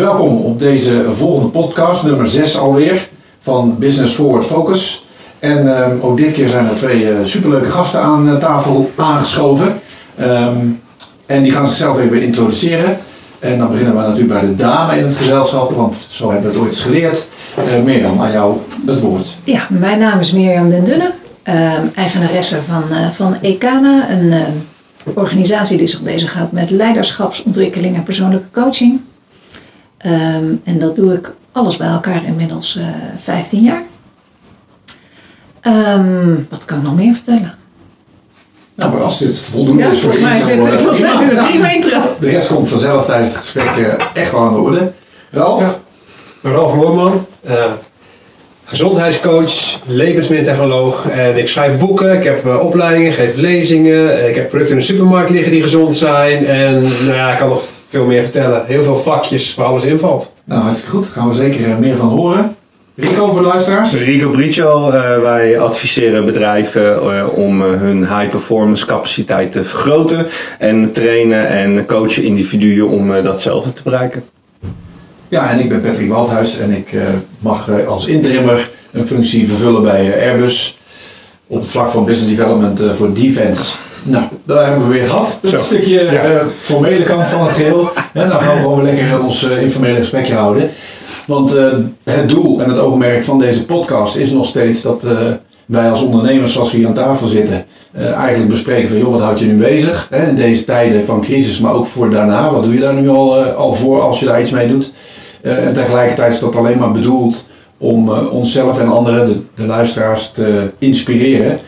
Welkom op deze volgende podcast, nummer 6 alweer, van Business Forward Focus. En ehm, ook dit keer zijn er twee eh, superleuke gasten aan eh, tafel aangeschoven. Ehm, en die gaan zichzelf even introduceren. En dan beginnen we natuurlijk bij de dame in het gezelschap, want zo hebben we het ooit geleerd. Uh, Mirjam, aan jou het woord. Ja, mijn naam is Mirjam Den Dunne, ehm, eigenaresse van, van Ekana, een organisatie die zich bezighoudt met leiderschapsontwikkeling en persoonlijke coaching. Ehm, en dat doe ik alles bij elkaar inmiddels uh, eh, 15 jaar. Um, wat kan ik nog meer vertellen? Nou, maar als dit voldoende ja, is voor volgens mij is dit, uh, een prima intro. De rest komt vanzelf tijdens het gesprek uh, echt wel aan de orde. Ralf? Ja. Ralf Moorman, gezondheidscoach, levensmiddeltechnoloog en ik schrijf boeken, ik heb opleidingen, geef lezingen, ik heb producten in de supermarkt liggen die gezond zijn en nou ja, ik kan nog veel meer vertellen. Heel veel vakjes waar alles in valt. Nou, hartstikke goed. Daar gaan we zeker meer van horen. Rico voor de luisteraars? Rico Briccio, uh, wij adviseren bedrijven uh, om uh, hun high performance capaciteit te vergroten en trainen en coachen individuen om datzelfde te bereiken. Ja, en ik ben Patrick Waldhuis en ik mag als interimmer een functie vervullen bij Airbus op het vlak van business development voor defense. Nou, daar hebben we weer gehad. Dat stukje ja. formele kant van het geheel. En dan gaan we gewoon lekker ons informele gesprekje houden. Want uh, het doel en het oogmerk van deze podcast is nog steeds dat wij als ondernemers, zoals we hier aan tafel zitten, eigenlijk bespreken van joh, wat houdt je nu bezig? Hè, in deze tijden van crisis, maar ook voor daarna. Wat doe je daar nu al, al voor als je daar iets mee doet? en tegelijkertijd is dat alleen maar bedoeld om onszelf en anderen, de, de luisteraars, te inspireren.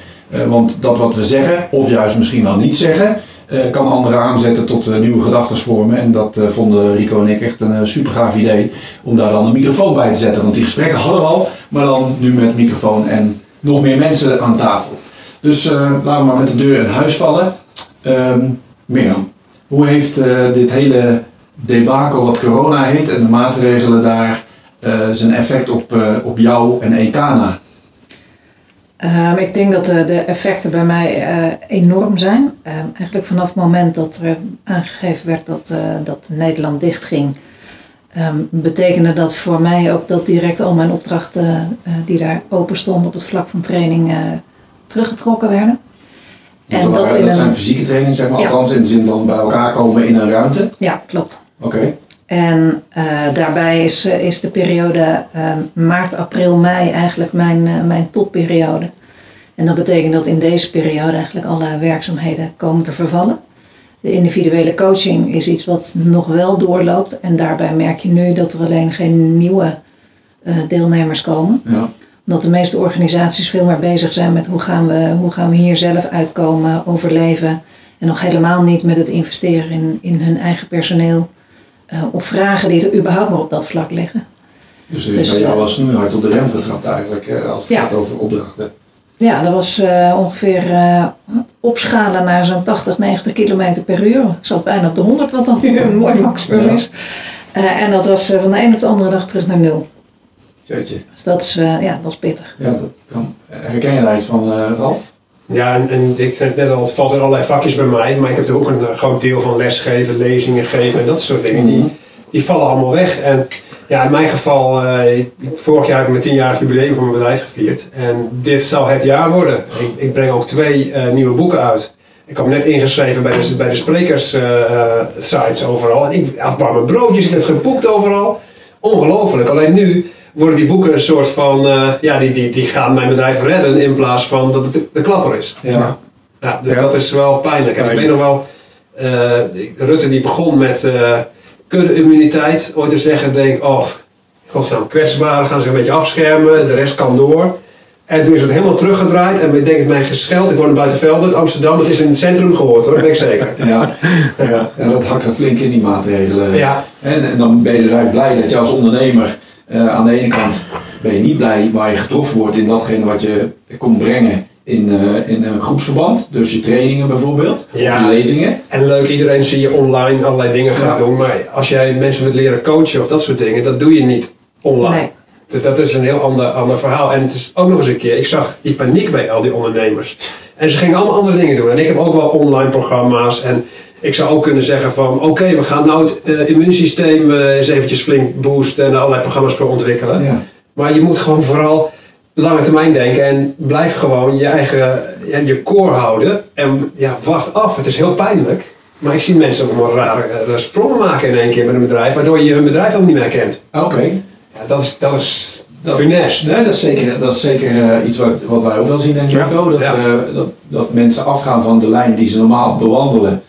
Want dat wat we zeggen, of juist misschien wel niet zeggen, uh, kan anderen aanzetten tot uh, nieuwe gedachten vormen. En dat vonden Rico en ik echt een super gaaf idee om daar dan een microfoon bij te zetten. Want die gesprekken hadden we al, maar dan nu met microfoon en nog meer mensen aan tafel. Dus laten we maar met de deur in huis vallen. Um, Mirjam, hoe heeft dit hele debakel wat corona heet en de maatregelen daar zijn effect op, op jou en Etana Um, ik denk dat de, de effecten bij mij uh, enorm zijn. Um, eigenlijk vanaf het moment dat er aangegeven werd dat, uh, dat Nederland dichtging, um, betekende dat voor mij ook dat direct al mijn opdrachten uh, die daar open stonden op het vlak van training teruggetrokken werden. En dat, dat, dat zijn fysieke trainingen, zeg maar, ja. althans in de zin van bij elkaar komen in een ruimte? Ja, klopt. Oké. Okay. En daarbij is, is de periode maart, april, mei eigenlijk mijn, mijn topperiode. En dat betekent dat in deze periode eigenlijk alle werkzaamheden komen te vervallen. De individuele coaching is iets wat nog wel doorloopt. En daarbij merk je nu dat er alleen geen nieuwe deelnemers komen. Ja. Omdat de meeste organisaties veel meer bezig zijn met hoe gaan we, hoe gaan we hier zelf uitkomen, overleven. En nog helemaal niet met het investeren in, in hun eigen personeel. Uh, of vragen die er überhaupt maar op dat vlak liggen. Dus er is dus, bij jou wel snoeihard op de rem getrapt eigenlijk als het ja. gaat over opdrachten. Ja, dat was uh, ongeveer uh, opschalen naar zo'n 80, 90 km per uur. Ik zat bijna op de 100, wat dan nu een mooi maximum is. Uh, en dat was van de een op de andere dag terug naar nul. Jeetje. Dus dat is, ja, dat is pittig. Ja, dat kan. Herken je daar iets van, Ralf? Ja, en, en ik zei net al, het valt in allerlei vakjes bij mij. Maar ik heb er ook een groot deel van lesgeven, lezingen geven en dat soort dingen. Die, mhm. die vallen allemaal weg. En ja, in mijn geval, uh, ik, vorig jaar heb ik mijn tienjarig jubileum van mijn bedrijf gevierd. En dit zal het jaar worden. Ik, ik breng ook twee uh, nieuwe boeken uit. Ik heb net ingeschreven bij de, bij de sprekers uh, sites overal. Ik afbar mijn broodjes, ik werd geboekt overal. Ongelooflijk. Alleen nu worden die boeken een soort van, ja, die, die, die gaan mijn bedrijf redden in plaats van dat het de, de klapper is. Ja. ja dus dat is wel pijnlijk. En ik weet nog wel, Rutte die begon met kudde-immuniteit ooit te zeggen, denk oh, godsnaam, kwetsbaren gaan zich een beetje afschermen, de rest kan door. En toen is het helemaal teruggedraaid en ik denk het mij gescheld. Ik woon in Buitenveldert, Amsterdam. Het is in het centrum gehoord hoor, dat ben ik zeker. Ja, ja, ja dat hakt er flink in die maatregelen. Ja. En, en dan ben je dus eigenlijk blij dat je als ondernemer uh, aan de ene kant ben je niet blij waar je getroffen wordt in datgene wat je komt brengen in, uh, in een groepsverband. Dus je trainingen bijvoorbeeld, ja. of je lezingen. En leuk, iedereen zie je online allerlei dingen gaan ja. doen. Maar als jij mensen wilt leren coachen of dat soort dingen, dat doe je niet online. Nee. Dat, dat is een heel ander, ander verhaal. En het is ook nog eens een keer, ik zag die paniek bij al die ondernemers. En ze gingen allemaal andere dingen doen. En ik heb ook wel online programma's. En ik zou ook kunnen zeggen van, oké, we gaan nou het eh, immuunsysteem eh, eens eventjes flink boosten en er allerlei programma's voor ontwikkelen. Ja. Maar je moet gewoon vooral lange termijn denken en blijf gewoon je eigen je core houden. En ja, wacht af. Het is heel pijnlijk. Maar ik zie mensen allemaal rare eh, sprongen maken in één keer met een bedrijf, waardoor je hun bedrijf ook niet meer kent. Oké. Dat is, dat is Dat- funest. Nee, dat is zeker, dat is zeker eh, iets wat, wat wij ook wel zien, denk ik. Ja. Dat, Ja. eh, dat, dat mensen afgaan van de lijn die ze normaal bewandelen.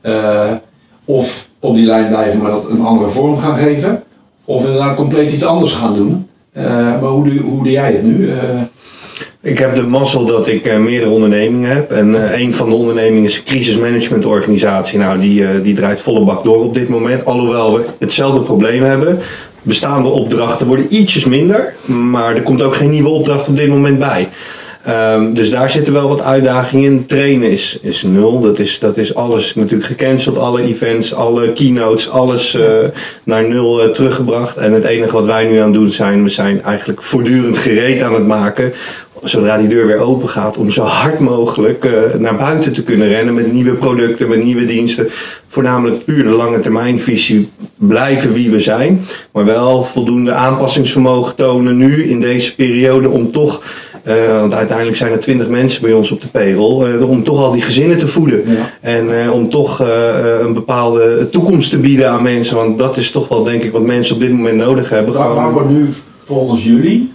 eh, of op die lijn blijven, maar dat een andere vorm gaan geven. Of inderdaad compleet iets anders gaan doen. Eh, maar hoe doe, hoe doe jij het nu? Eh, Ik heb de mazzel dat ik eh, meerdere ondernemingen heb. En eh, een van de ondernemingen is een crisismanagementorganisatie. Nou, die, eh, die draait volle bak door op dit moment. Alhoewel we hetzelfde probleem hebben. Bestaande opdrachten worden ietsjes minder. Maar er komt ook geen nieuwe opdracht op dit moment bij. Ehm, dus daar zitten wel wat uitdagingen in. Trainen is, is nul. Dat is, dat is alles natuurlijk gecanceld. Alle events, alle keynotes, alles eh, naar nul eh, teruggebracht. En het enige wat wij nu aan het doen zijn, we zijn eigenlijk voortdurend gereed aan het maken. Zodra die deur weer open gaat, om zo hard mogelijk eh, naar buiten te kunnen rennen met nieuwe producten, met nieuwe diensten. Voornamelijk puur de lange termijnvisie blijven wie we zijn. Maar wel voldoende aanpassingsvermogen tonen nu in deze periode om toch eh, want uiteindelijk zijn er twintig mensen bij ons op de payroll. eh, om toch al die gezinnen te voeden. Ja. En om toch een bepaalde toekomst te bieden aan mensen. Want dat is toch wel denk ik wat mensen op dit moment nodig hebben. waar, waar wordt nu volgens jullie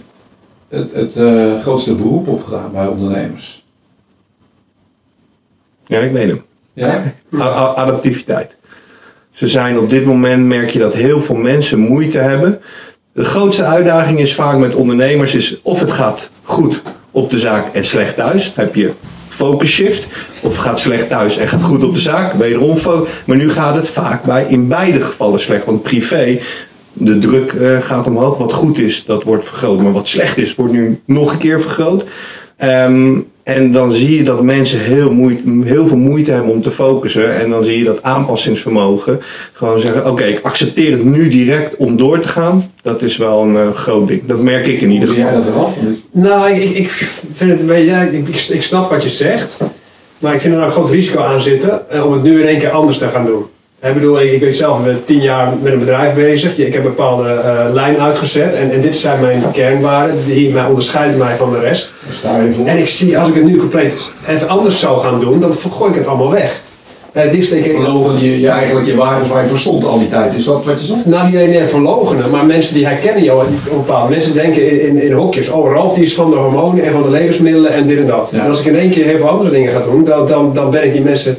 het, het eh, grootste beroep op gedaan bij ondernemers? Ja, ik weet hem. Ja? Adaptiviteit. Ze zijn op dit moment, merk je dat heel veel mensen moeite hebben. De grootste uitdaging is vaak met ondernemers is of het gaat goed op de zaak en slecht thuis. Dan heb je focus shift. Of het gaat slecht thuis en gaat goed op de zaak. Wederom focus. Maar nu gaat het vaak bij in beide gevallen slecht. Want privé, de druk eh, gaat omhoog. Wat goed is, dat wordt vergroot. Maar wat slecht is, wordt nu nog een keer vergroot. Ehm, en dan zie je dat mensen heel, moeite, heel veel moeite hebben om te focussen. En dan zie je dat aanpassingsvermogen. Gewoon zeggen, oké, ik accepteer het nu direct om door te gaan. Dat is wel een eh, groot ding. Dat merk ik in Hoe ieder zie jij geval. dat eraf? Want ik- Nou, ik, ik, vind het een beetje, ja, ik, ik, ik snap wat je zegt, maar ik vind er nou een groot risico aan zitten eh, om het nu in één keer anders te gaan doen. Ik bedoel, ik, weet zelf, ik ben tien jaar met een bedrijf bezig. Ik heb een bepaalde eh, lijn uitgezet en, en dit zijn mijn kernwaarden. Die mij onderscheiden mij van de rest. En ik zie, als ik het nu compleet even anders zou gaan doen, dan gooi ik het allemaal weg. Eh, het liefst denk ik, Verlogen je, je eigenlijk je waarden waar je voor stond al die tijd. Is dat wat je zegt? nou, niet alleen verlogenen, maar mensen die herkennen jou op bepaalde Mensen denken in, in, in hokjes. Oh, Ralf die is van de hormonen en van de levensmiddelen en dit en dat. Ja. En als ik in één keer heel veel andere dingen ga doen, dan, dan, dan ben ik die mensen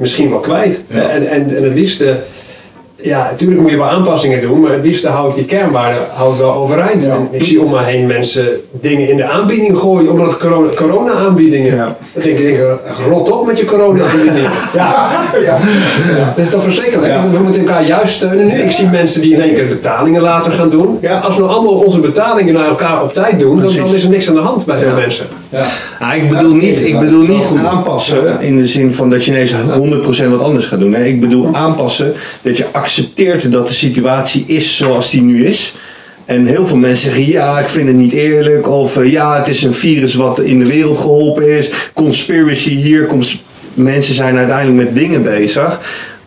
misschien wel kwijt. Ja. En, en, en het liefste, ja, natuurlijk moet je wel aanpassingen doen, maar het liefste hou ik die kernwaarden hou ik wel overeind. Ja. En ik zie om me heen mensen dingen in de aanbieding gooien, omdat het corona, corona-aanbiedingen. Ja. Dan denk ik, rot op met je corona-aanbieding. ja. Ja. Dat is toch verschrikkelijk? We moeten elkaar juist steunen nu. Ik zie mensen die in één keer betalingen later gaan doen. Ja. Als we nou allemaal onze betalingen naar elkaar op tijd doen, dan, dan is er niks aan de hand bij veel mensen. Ja. Ah, ik bedoel niet, ik bedoel niet goed. aanpassen in de zin van dat je ineens 100% wat anders gaat doen. Nee, ik bedoel aanpassen dat je accepteert dat de situatie is zoals die nu is. En heel veel mensen zeggen ja, ik vind het niet eerlijk. Of eh, ja, het is een virus wat in de wereld geholpen is. Conspiracy hier. Cons mensen zijn uiteindelijk met dingen bezig.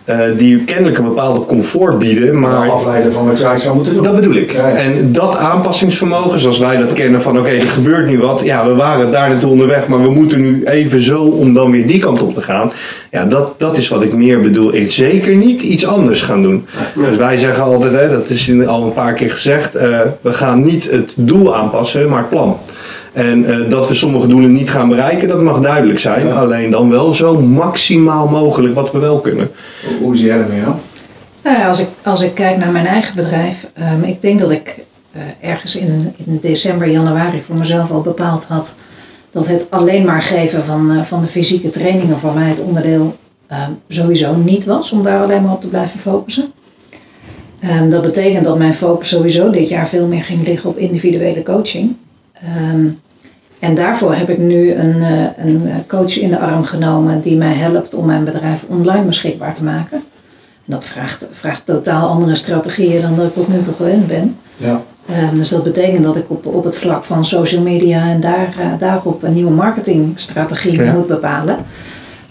Eh, die kennelijk een bepaalde comfort bieden. Maar afleiden van wat eigenlijk zou moeten doen. dat bedoel ik. Ja, ja. En dat aanpassingsvermogen, zoals wij dat kennen van oké, er gebeurt nu wat. Ja, we waren daar naartoe onderweg, maar we moeten nu even zo om dan weer die kant op te gaan. Ja, dat, dat is wat ik meer bedoel. Ik zeker niet iets anders gaan doen. Dus wij zeggen altijd, hè, dat is in- al een paar keer gezegd, eh, we gaan niet het doel aanpassen, maar het plan. En eh, dat we sommige doelen niet gaan bereiken, dat mag duidelijk zijn. Ja. Alleen dan wel zo maximaal mogelijk wat we wel kunnen. Hoe- zie jij dat aan? Nou ja, als ik, als ik kijk naar mijn eigen bedrijf, ehm, ik denk dat ik eh, ergens in, in december, januari voor mezelf al bepaald had dat het alleen maar geven van, eh, van de fysieke trainingen voor mij het onderdeel ehm, sowieso niet was om daar alleen maar op te blijven focussen. Ehm, dat betekent dat mijn focus sowieso dit jaar veel meer ging liggen op individuele coaching. Ehm, en daarvoor heb ik nu een, eh, een eh, coach in de arm genomen die mij helpt om mijn bedrijf online beschikbaar te maken. Dat vraagt, vraagt totaal andere strategieën dan dat ik tot nu toe gewend ben. Ja. Ehm, dus dat betekent dat ik op, op het vlak van social media en daar, eh, daarop een nieuwe marketingstrategie Ja. moet bepalen.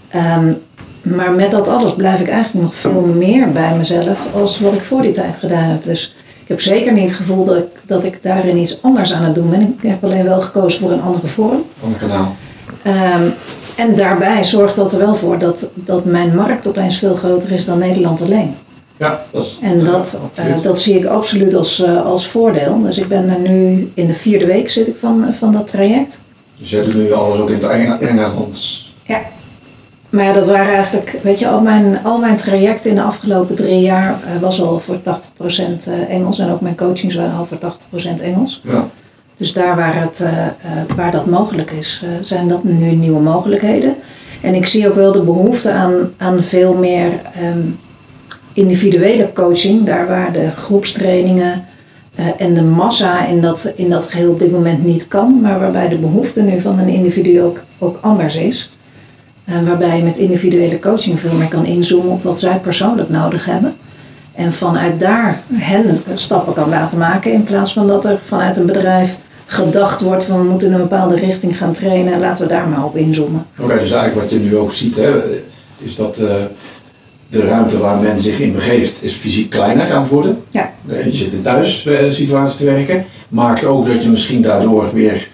Ehm, maar met dat alles blijf ik eigenlijk nog veel meer bij mezelf als wat ik voor die tijd gedaan heb. Dus ik heb zeker niet het gevoel dat ik, dat ik daarin iets anders aan het doen ben. Ik heb alleen wel gekozen voor een andere vorm. Van het kanaal. Ehm, en daarbij zorgt dat er wel voor dat, dat mijn markt opeens veel groter is dan Nederland alleen. Ja, dat is... En dat, eh, dat zie ik absoluut als, eh, als voordeel. Dus ik ben er nu in de vierde week zit ik van, van dat traject. Dus jij doet nu alles ook in het Eng- Engelands. Maar ja, dat waren eigenlijk, weet je, al mijn, al mijn trajecten in de afgelopen drie jaar eh, was al voor 80% Engels. En ook mijn coachings waren al voor 80% Engels. Ja. Dus daar waar, het, eh, eh, waar dat mogelijk is, eh, zijn dat nu nieuwe mogelijkheden. En ik zie ook wel de behoefte aan, aan veel meer ehm, individuele coaching. Daar waar de groepstrainingen eh, en de massa in dat, in dat geheel op dit moment niet kan. Maar waarbij de behoefte nu van een individu ook, ook anders is. En waarbij je met individuele coaching veel meer kan inzoomen op wat zij persoonlijk nodig hebben. En vanuit daar hen stappen kan laten maken. In plaats van dat er vanuit een bedrijf gedacht wordt van we moeten in een bepaalde richting gaan trainen. Laten we daar maar op inzoomen. Oké, dus eigenlijk wat je nu ook ziet, hè, is dat eh, de ruimte waar men zich in begeeft, is fysiek kleiner aan het worden. Ja. Eh, Je zit in thuissituatie te werken. Maakt ook dat je misschien daardoor weer,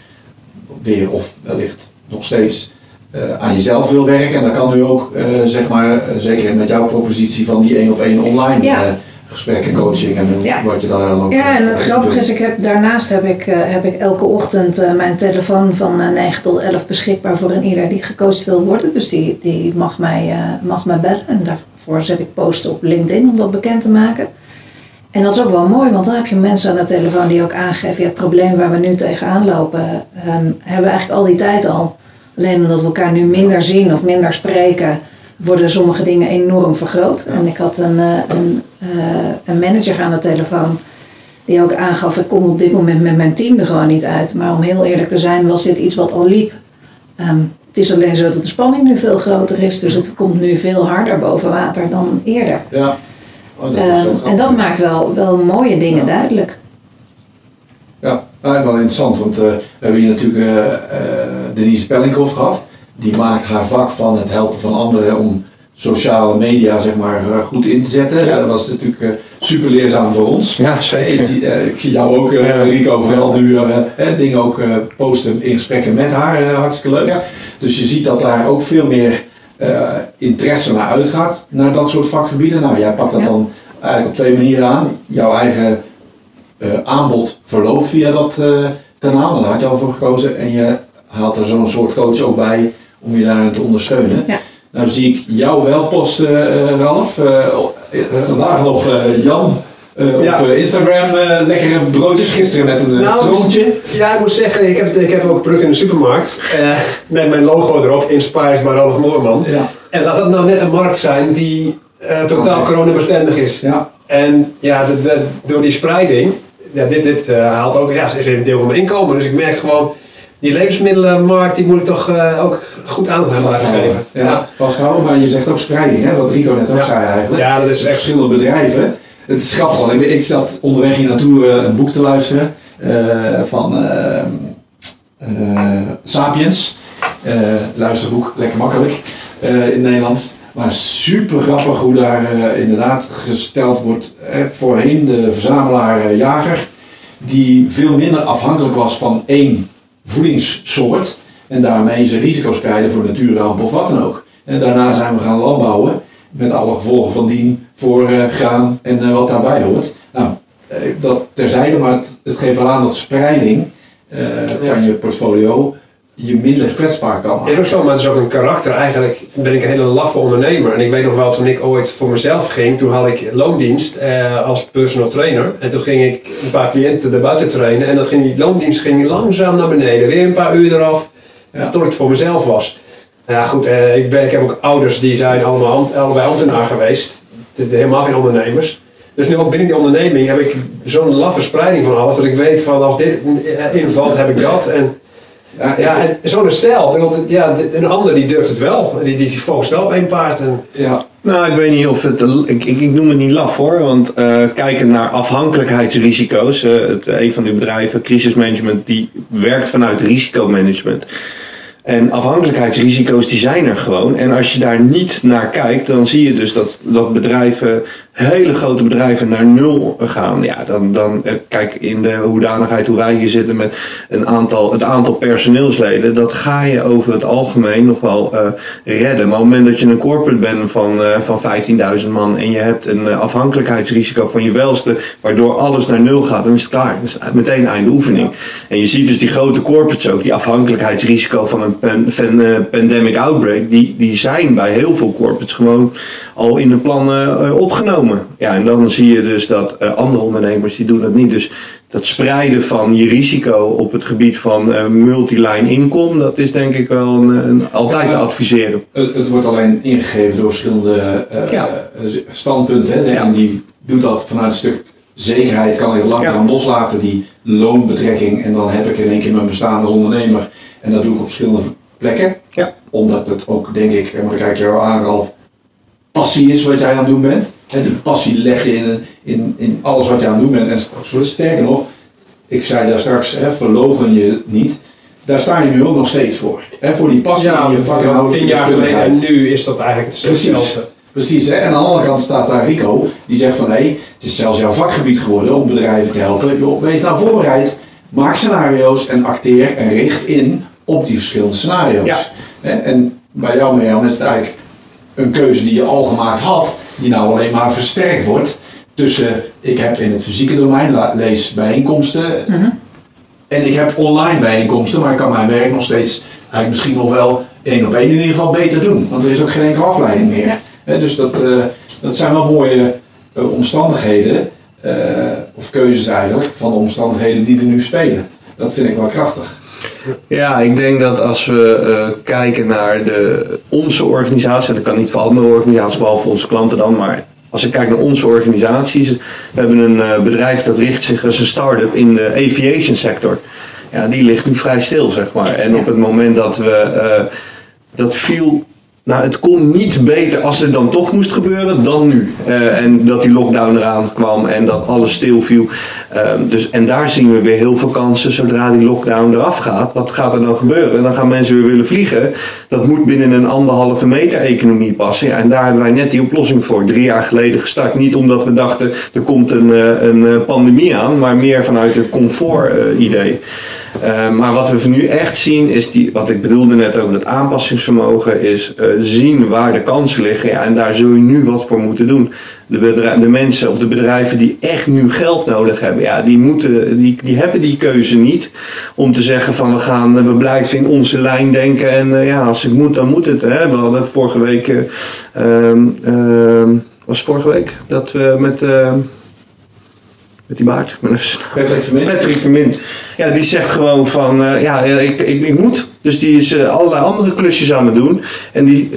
weer of wellicht nog steeds eh, aan jezelf wil werken. En dat kan nu ook, eh, zeg maar, eh, zeker met jouw propositie van die één op één online Ja. gesprekken, coaching en Ja. wat je daar dan ook... Ja, en het grappige is, ik heb, daarnaast heb ik, heb ik elke ochtend mijn telefoon van eh, 9 tot 11 beschikbaar voor een ieder die gecoacht wil worden. Dus die, die mag, mij, mag mij bellen. En daarvoor zet ik posten op LinkedIn om dat bekend te maken. En dat is ook wel mooi, want dan heb je mensen aan de telefoon die ook aangeven, ja, het probleem waar we nu tegenaan lopen, ehm, hebben we eigenlijk al die tijd al. Alleen omdat we elkaar nu minder zien of minder spreken, worden sommige dingen enorm vergroot. En ik had een, eh, een, eh, een manager aan de telefoon die ook aangaf, ik kom op dit moment met mijn team er gewoon niet uit. Maar om heel eerlijk te zijn, was dit iets wat al liep. Ehm, het is alleen zo dat de spanning nu veel groter is, dus het komt nu veel harder boven water dan eerder. Ja. Oh, dat wel en dat maakt wel, wel mooie dingen Ja. duidelijk. Ja, nou, wel interessant, want eh, we hebben hier natuurlijk eh, eh, Denise Pellinghoff gehad. Die maakt haar vak van het helpen van anderen om sociale media zeg maar, goed in te zetten. Ja. Dat was natuurlijk eh, super leerzaam voor ons. Ja, Ik zeker. zie, eh, ik zie jou ook, eh, Rico, vooral nu dingen ook eh, posten in gesprekken met haar. hartstikke leuk. Ja. Dus je ziet dat daar ook veel meer eh, interesse naar uitgaat, naar dat soort vakgebieden. Nou, jij pakt dat Ja. dan eigenlijk op twee manieren aan. Jouw eigen aanbod verloopt via dat eh, kanaal, en daar had je al voor gekozen. En je haalt er zo'n soort coach ook bij om je daarin te ondersteunen. Ja. Nou zie ik jou wel posten, eh, Ralf. Eh, eh, vandaag nog eh, Jan eh, Ja. op eh, Instagram eh, lekkere broodjes. Gisteren met een eh, Nou, troontje. Ja, ik moet zeggen, ik heb, ik heb ook een product in de supermarkt. eh, met mijn logo erop, Inspired by Ralf Moorman. Ja. En laat dat nou net een markt zijn die eh, totaal coronabestendig is. Ja. En ja, de, de- door die spreiding, ja, dit, dit eh, haalt ook, ja, is een deel van mijn inkomen. Dus ik merk gewoon, die levensmiddelenmarkt, die moet ik toch eh, ook goed aandacht aan blijven geven. Ja, vasthouden. Maar je zegt ook spreiding, hè? wat Rico net ook Ja. zei eigenlijk. Ja, dat is echt verschillende bedrijven. Het is grappig, want ik, ik zat onderweg hier naartoe een boek te luisteren eh, van Sapiens. Luisterboek, lekker makkelijk in Nederland. Maar super grappig hoe daar eh, inderdaad gesteld wordt. Eh, voorheen de verzamelaar-jager, die veel minder afhankelijk was van één voedingssoort. En daarmee zijn risico's spreiden voor natuurramp of wat dan ook. En daarna zijn we gaan landbouwen met alle gevolgen van dien voor eh, graan en eh, wat daarbij hoort. Nou, eh, dat terzijde, maar het, het geeft wel aan dat spreiding eh, van je portfolio je minder kwetsbaar kan Is ook zo, maar het is ook een karakter. Eigenlijk ben ik een hele laffe ondernemer. En ik weet nog wel, toen ik ooit voor mezelf ging, toen had ik loondienst eh, als personal trainer. En toen ging ik een paar cliënten erbuiten trainen. En dat ging, die loondienst ging langzaam naar beneden. Weer een paar uur eraf, Ja. tot ik het voor mezelf was. Nou Ja goed, eh, ik, ben, ik heb ook ouders die zijn allemaal, am- allebei ambtenaar geweest. Het helemaal geen ondernemers. Dus nu ook binnen die onderneming heb ik zo'n laffe spreiding van alles. Dat ik weet van als dit eh, invalt, heb ik dat. En Ja, ja, zo'n stijl. Want ja, een ander die durft het wel. Die, die focust wel op één paard. En, ja, Nou, ik weet niet of het. Ik, ik, ik noem het niet laf hoor. Want uh, kijkend naar afhankelijkheidsrisico's. Uh, het, een van die bedrijven, crisismanagement, die werkt vanuit risicomanagement. En afhankelijkheidsrisico's die zijn er gewoon. En als je daar niet naar kijkt, dan zie je dus dat, dat bedrijven, hele grote bedrijven, naar nul gaan. Ja, dan, dan eh, kijk in de hoedanigheid hoe wij hier zitten met een aantal, het aantal personeelsleden, dat ga je over het algemeen nog wel uh, redden. Maar op het moment dat je een corporate bent van, uh, van 15.000 man en je hebt een afhankelijkheidsrisico van je welste, waardoor alles naar nul gaat, dan is het klaar. Dat is meteen einde oefening. En je ziet dus die grote corporates ook, die afhankelijkheidsrisico van een van, uh, pandemic outbreak, die, die zijn bij heel veel corporates gewoon al in de plannen uh, Ja, en dan zie je dus dat uh, andere ondernemers die doen dat niet. Dus dat spreiden van je risico op het gebied van multiline income, dat is denk ik wel een, een altijd te adviseren. Het, het, wordt alleen ingegeven door verschillende ja. standpunten. Hè? De ja. die doet dat vanuit een stuk zekerheid, kan ik het langer ja. loslaten, die loonbetrekking. En dan heb ik in één keer mijn bestaan als ondernemer. En dat doe ik op verschillende plekken. Ja. Omdat het ook, denk ik, en dan kijk je jou aan, Ralf, passie is wat jij aan het doen bent. En die passie leg je in, in, in alles wat je aan het doen bent. En sterker nog, ik zei daar straks, hè, verlogen je niet. Daar sta je nu ook nog steeds voor. Hè, voor die passie ja, in je vak en Tien jaar geleden en nu is dat eigenlijk hetzelfde. Precies. Precies, hè? en aan de andere kant staat daar Rico, die zegt van hé, hey, het is zelfs jouw vakgebied geworden om bedrijven te helpen. Joh, wees nou voorbereid, maak scenario's en acteer en richt in op die verschillende scenario's. Ja. En bij jou Mirjam is het eigenlijk een keuze die je al gemaakt had, die nou alleen maar versterkt wordt tussen ik heb in het fysieke domein lees bijeenkomsten Mhm. en ik heb online bijeenkomsten, maar ik kan mijn werk nog steeds eigenlijk misschien nog wel één op één in ieder geval beter doen, want er is ook geen enkele afleiding meer. Ja. Dus dat, eh, dat zijn wel mooie eh, omstandigheden, eh, of keuzes eigenlijk, van de omstandigheden die er nu spelen. Dat vind ik wel krachtig. Ja, ik denk dat als we uh, kijken naar de, onze organisatie, dat kan niet voor andere organisaties behalve voor onze klanten dan, maar als ik kijk naar onze organisaties, we hebben een uh, bedrijf dat richt zich als een start-up in de aviation sector. Ja, die ligt nu vrij stil, zeg maar. En op het moment dat we, uh, dat viel nou, het kon niet beter als het dan toch moest gebeuren dan nu. Uh, en dat die lockdown eraan kwam en dat alles stilviel. Uh, dus, en daar zien we weer heel veel kansen zodra die lockdown eraf gaat. Wat gaat er dan gebeuren? Dan gaan mensen weer willen vliegen. Dat moet binnen een anderhalve meter economie passen. En daar hebben wij net die oplossing voor. Drie jaar geleden gestart. Niet omdat we dachten er komt een, uh, een pandemie aan, maar meer vanuit een comfort idee. Uh, maar wat we nu echt zien is die, wat ik bedoelde net over het aanpassingsvermogen, is uh, zien waar de kansen liggen. Ja, en daar zul je nu wat voor moeten doen. De, de mensen of de bedrijven die echt nu geld nodig hebben, ja, die, moeten, die, die hebben die keuze niet om te zeggen van we gaan, we blijven in onze lijn denken en uh, ja, als het moet, dan moet het. Hè. We hadden vorige week, was vorige week, dat we met met die baard. Patrick Vermin. Patrick Vermin. Ja, die zegt gewoon van, uh, ja, ik, ik, ik, moet. Dus die is uh, allerlei andere klusjes aan het doen. En die,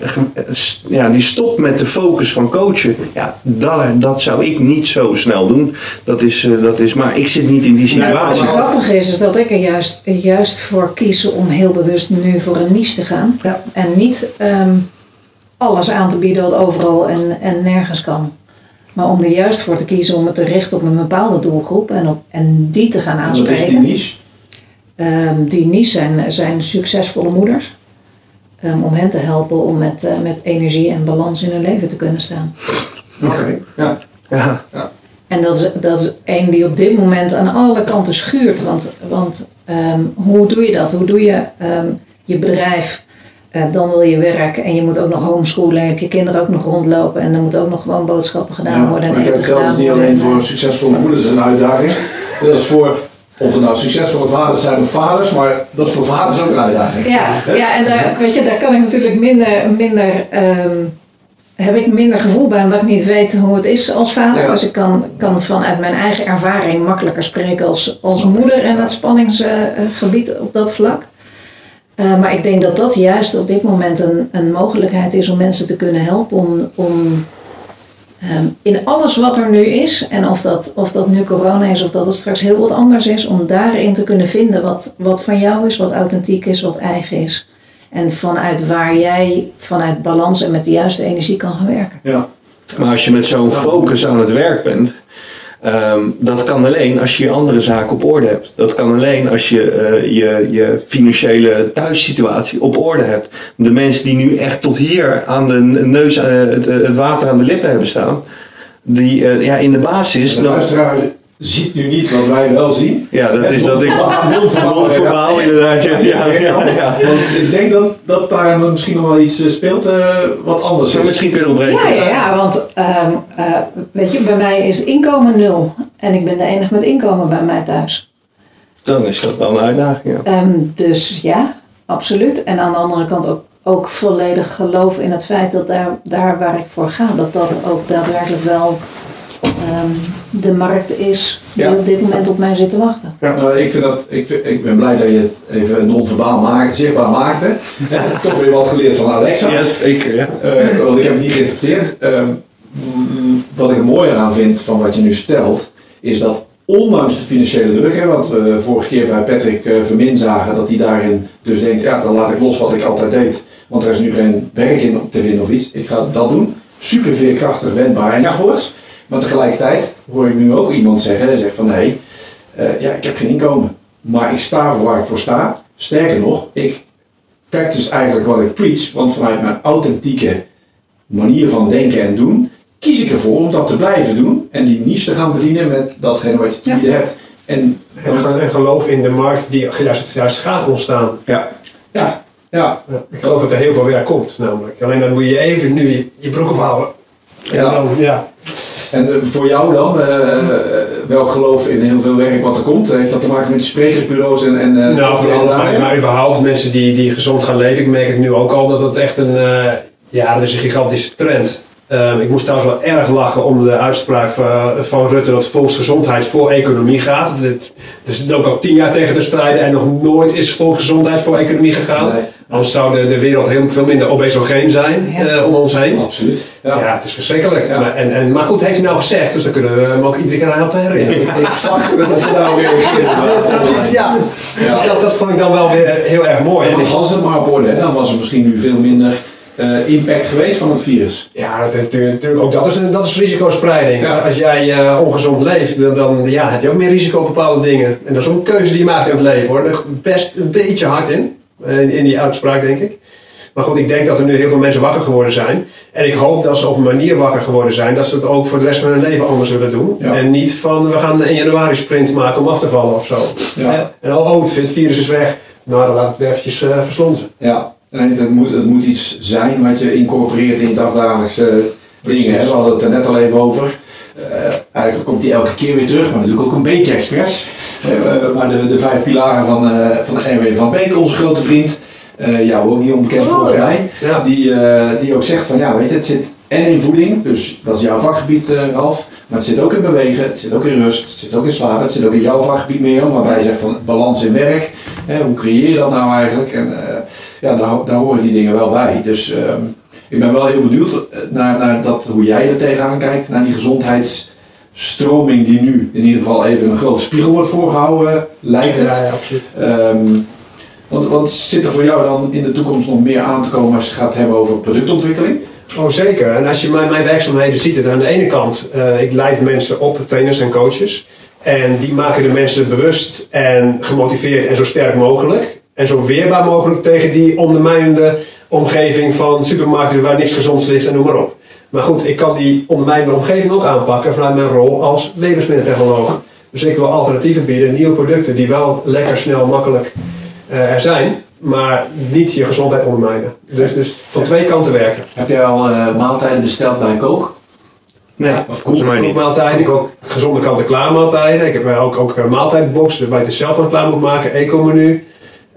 ja, die stopt met de focus van coachen. Ja, dat, dat zou ik niet zo snel doen. Dat is, uh, dat is, maar ik zit niet in die situatie. Nou, het grappige is, is dat ik er juist, juist voor kies om heel bewust nu voor een niche te gaan. Ja. En niet um, alles aan te bieden wat overal en, en nergens kan. Maar om er juist voor te kiezen om het te richten op een bepaalde doelgroep en, op, en die te gaan aanspreken. Wat is die niche? Um, die niche zijn, zijn succesvolle moeders. Um, om hen te helpen om met, uh, met energie en balans in hun leven te kunnen staan. Oké, okay. ja. ja. ja. En dat is, dat is één die op dit moment aan alle kanten schuurt. Want, want um, hoe doe je dat? Hoe doe je je bedrijf uh, dan wil je werk en je moet ook nog homeschoolen, heb je kinderen ook nog rondlopen en dan moet ook nog gewoon boodschappen gedaan ja, worden. En dat geldt niet alleen voor succesvolle moeders een uitdaging. Dat is voor, of het nou succesvolle vaders zijn of vaders, maar dat is voor vaders ook een uitdaging. Ja, ja en daar, weet je, daar kan ik natuurlijk minder, minder um, heb ik minder gevoel bij omdat ik niet weet hoe het is als vader. Ja. Dus ik kan, kan vanuit mijn eigen ervaring makkelijker spreken als, als moeder en het spanningsgebied uh, op dat vlak. Uh, maar ik denk dat dat juist op dit moment een, een mogelijkheid is om mensen te kunnen helpen om, om um, in alles wat er nu is, en of dat, of dat nu corona is of dat het straks heel wat anders is, om daarin te kunnen vinden wat, wat van jou is, wat authentiek is, wat eigen is. En vanuit waar jij vanuit balans en met de juiste energie kan gaan werken. Ja. Maar als je met zo'n focus aan het werk bent, ehm, dat kan alleen als je je andere zaken op orde hebt. Dat kan alleen als je eh, je, je financiële thuissituatie op orde hebt. De mensen die nu echt tot hier aan de neus eh, het, het water aan de lippen hebben staan, die eh, ja, in de basis. De Dan, luisteraar ziet nu niet wat wij wel zien. ja, dat is dat ik. Non-verbaal Verbaal inderdaad, ja. ja, ja, ja. Want ik denk dat, dat daar misschien nog wel iets eh, speelt eh, wat anders misschien kunnen opbreken. Ja, ja, ja want ehm, eh, weet je, bij mij is inkomen nul. En ik ben de enige met inkomen bij mij thuis. Dan is dat wel een uitdaging. Ja. Ehm, dus ja, absoluut. En aan de andere kant ook, ook volledig geloof in het feit dat daar, daar waar ik voor ga, dat dat ook daadwerkelijk wel ehm, de markt is die Ja. op dit moment op mij zit te wachten. Nou, ik, vind dat, ik, vind- ik ben blij dat je het even non-verbaal maakt, zichtbaar maakte. Toch weer wat geleerd van Alexa. Ja, zeker. Ja. Eh, want ik heb het niet geïnterpreteerd. Ehm, mm, wat ik er mooier aan vind van wat je nu stelt, is dat ondanks de financiële druk, hè, wat we vorige keer bij Patrick eh, Vermin zagen, dat hij daarin dus denkt, ja, dan laat ik los wat ik altijd deed, want er is nu geen werk in te vinden of iets. Ik ga dat doen. Super veerkrachtig, wendbaar enzovoorts. Maar tegelijkertijd hoor ik nu ook iemand zeggen, hij zegt van nee, eh, ja, ik heb geen inkomen, maar ik sta voor waar ik voor sta. Sterker nog, ik practice eigenlijk wat ik preach, want vanuit mijn authentieke manier van denken en doen, kies ik ervoor om dat te blijven doen en die niche te gaan bedienen met datgene wat je te Ja. bieden hebt. En En, ge- en geloof in de markt die juist, juist gaat ontstaan. ja, ja, Ja, ik geloof dat er heel veel werk komt, namelijk. Alleen dan moet je even nu je, je broek ophouden. En Ja. dan, ja. En eh, voor jou dan, eh, eh, welk geloof in heel veel werk wat er komt? Heeft dat te maken met sprekersbureaus en, en Nou, daar, maar, maar überhaupt mensen die, die gezond gaan leven. Ik merk het nu ook al dat het echt een, ja, dat is een gigantische trend. Ehm, ik moest trouwens wel erg lachen om de uitspraak van, van Rutte dat volksgezondheid voor economie gaat. Dit, er zit ook al tien jaar tegen te strijden en nog nooit is volksgezondheid voor economie gegaan. Nee, Anders zou de, de wereld heel veel minder obesogeen zijn Ja. eh, om ons heen. absoluut. Ja, Ja. het is verschrikkelijk. Ja. Maar, en, en, maar goed, heeft hij nou gezegd, dus dan kunnen we hem ook iedere keer aan helpen herinneren. Ik zag dat ze daar weer Dat, dat, is- ja. Ja. Dus dat, dat vond ik dan wel weer heel erg mooi. En als het maar op orde, hè, dan was er misschien nu veel minder eh, impact geweest van het virus. Ja, dat, heeft natuurlijk- natuurlijk ook dat is, een- dat is risicospreiding. Ja. Als jij eh, ongezond leeft, dan, dan ja, heb je ook meer risico op bepaalde dingen. En dat is ook een keuze die je maakt in het leven hoor. Daar best een beetje hard in, eh, in, in die uitspraak denk ik. Maar goed, ik denk dat er nu heel veel mensen wakker geworden zijn. En ik hoop dat ze op een manier wakker geworden zijn dat ze het ook voor de rest van hun leven anders willen doen. Ja. En niet van we gaan een januari sprint maken om af te vallen of zo. Ja. En oh, oh, het virus is weg. Nou, dan laat het weer eventjes eh verslonzen. Ja, het moet, het moet iets zijn wat je incorporeert in dagdagelijkse Precies. dingen. Hè. We hadden het er net al even over. Eh, eigenlijk komt die elke keer weer terug, maar natuurlijk ook een beetje expres. Eh, maar de, de vijf pilaren van, eh van RW van Beek, onze grote vriend, eh jou ook niet onbekend Oh, volgens ja. mij, Ja. die, eh, die ook zegt van ja, weet je, het zit en in voeding, dus dat is jouw vakgebied, eh Ralf. Maar het zit ook in bewegen, het zit ook in rust, het zit ook in slapen, het zit ook in jouw vakgebied meer, waarbij je zegt van balans in werk. Hè, hoe creëer je dat nou eigenlijk? En eh, ja, daar, daar horen die dingen wel bij. Dus ehm, ik ben wel heel benieuwd eh, naar, naar dat, hoe jij er tegenaan kijkt, naar die gezondheidsstroming die nu in ieder geval even een grote spiegel wordt voorgehouden, lijkt het. Ja, ja, absoluut. Ehm, want, want zit er voor jou dan in de toekomst nog meer aan te komen als je het gaat hebben over productontwikkeling? Oh, zeker. En als je mijn, mijn werkzaamheden ziet, het aan de ene kant, eh, ik leid mensen op, trainers en coaches. En die maken de mensen bewust en gemotiveerd en zo sterk mogelijk. En zo weerbaar mogelijk tegen die ondermijnende omgeving van supermarkten waar niks gezonds ligt en noem maar op. Maar goed, ik kan die ondermijnende omgeving ook aanpakken vanuit mijn rol als levensmiddeltechnoloog. Dus ik wil alternatieven bieden, nieuwe producten die wel lekker, snel, makkelijk eh, er zijn, maar niet je gezondheid ondermijnen. Dus, dus van twee kanten werken. Heb jij al eh, maaltijden besteld bij Kook? Nee, Of volgens mij niet. Koekmaaltijden, ik ook gezonde kant-en-klaar maaltijden. Ik heb eh, ook, ook een maaltijdbox waarbij je het zelf dan klaar moet maken, eco-menu.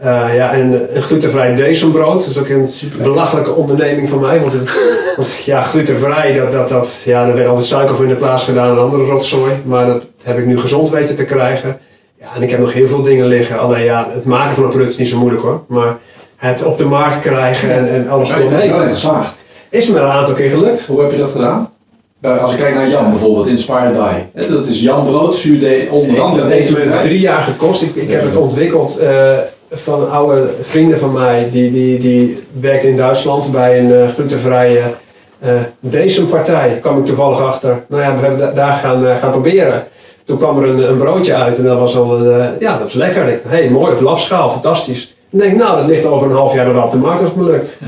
Eh, ja, en een, een glutenvrij decembrood. Dat is ook een belachelijke onderneming van mij. Want, het, want ja, glutenvrij, dat, dat, dat, ja, daar werd altijd suiker voor in de plaats gedaan en andere rotzooi. Maar dat heb ik nu gezond weten te krijgen. Ja, en ik heb nog heel veel dingen liggen. Alleen ja, het maken van een product is niet zo moeilijk hoor. Maar het op de markt krijgen en, en alles Ja, eromheen. geslaagd. Is me een aantal keer gelukt. Hoe heb je dat gedaan? Als ik kijk naar Jan bijvoorbeeld, Inspired By. Dat is Jan Brood, zuurde onder andere Dat heeft me drie jaar gekost. Ik, ik heb het ontwikkeld eh, van oude vrienden van mij, die, die, die werkte in Duitsland bij een uh, glutenvrije uh, Decempartij. kwam ik toevallig achter. Nou ja, we hebben da daar gaan, uh, gaan proberen. Toen kwam er een, een, broodje uit en dat was al ja, dat was lekker. Ik hey, mooi op labschaal, fantastisch. En denk nou, dat ligt over een half jaar wel op de markt als het me lukt.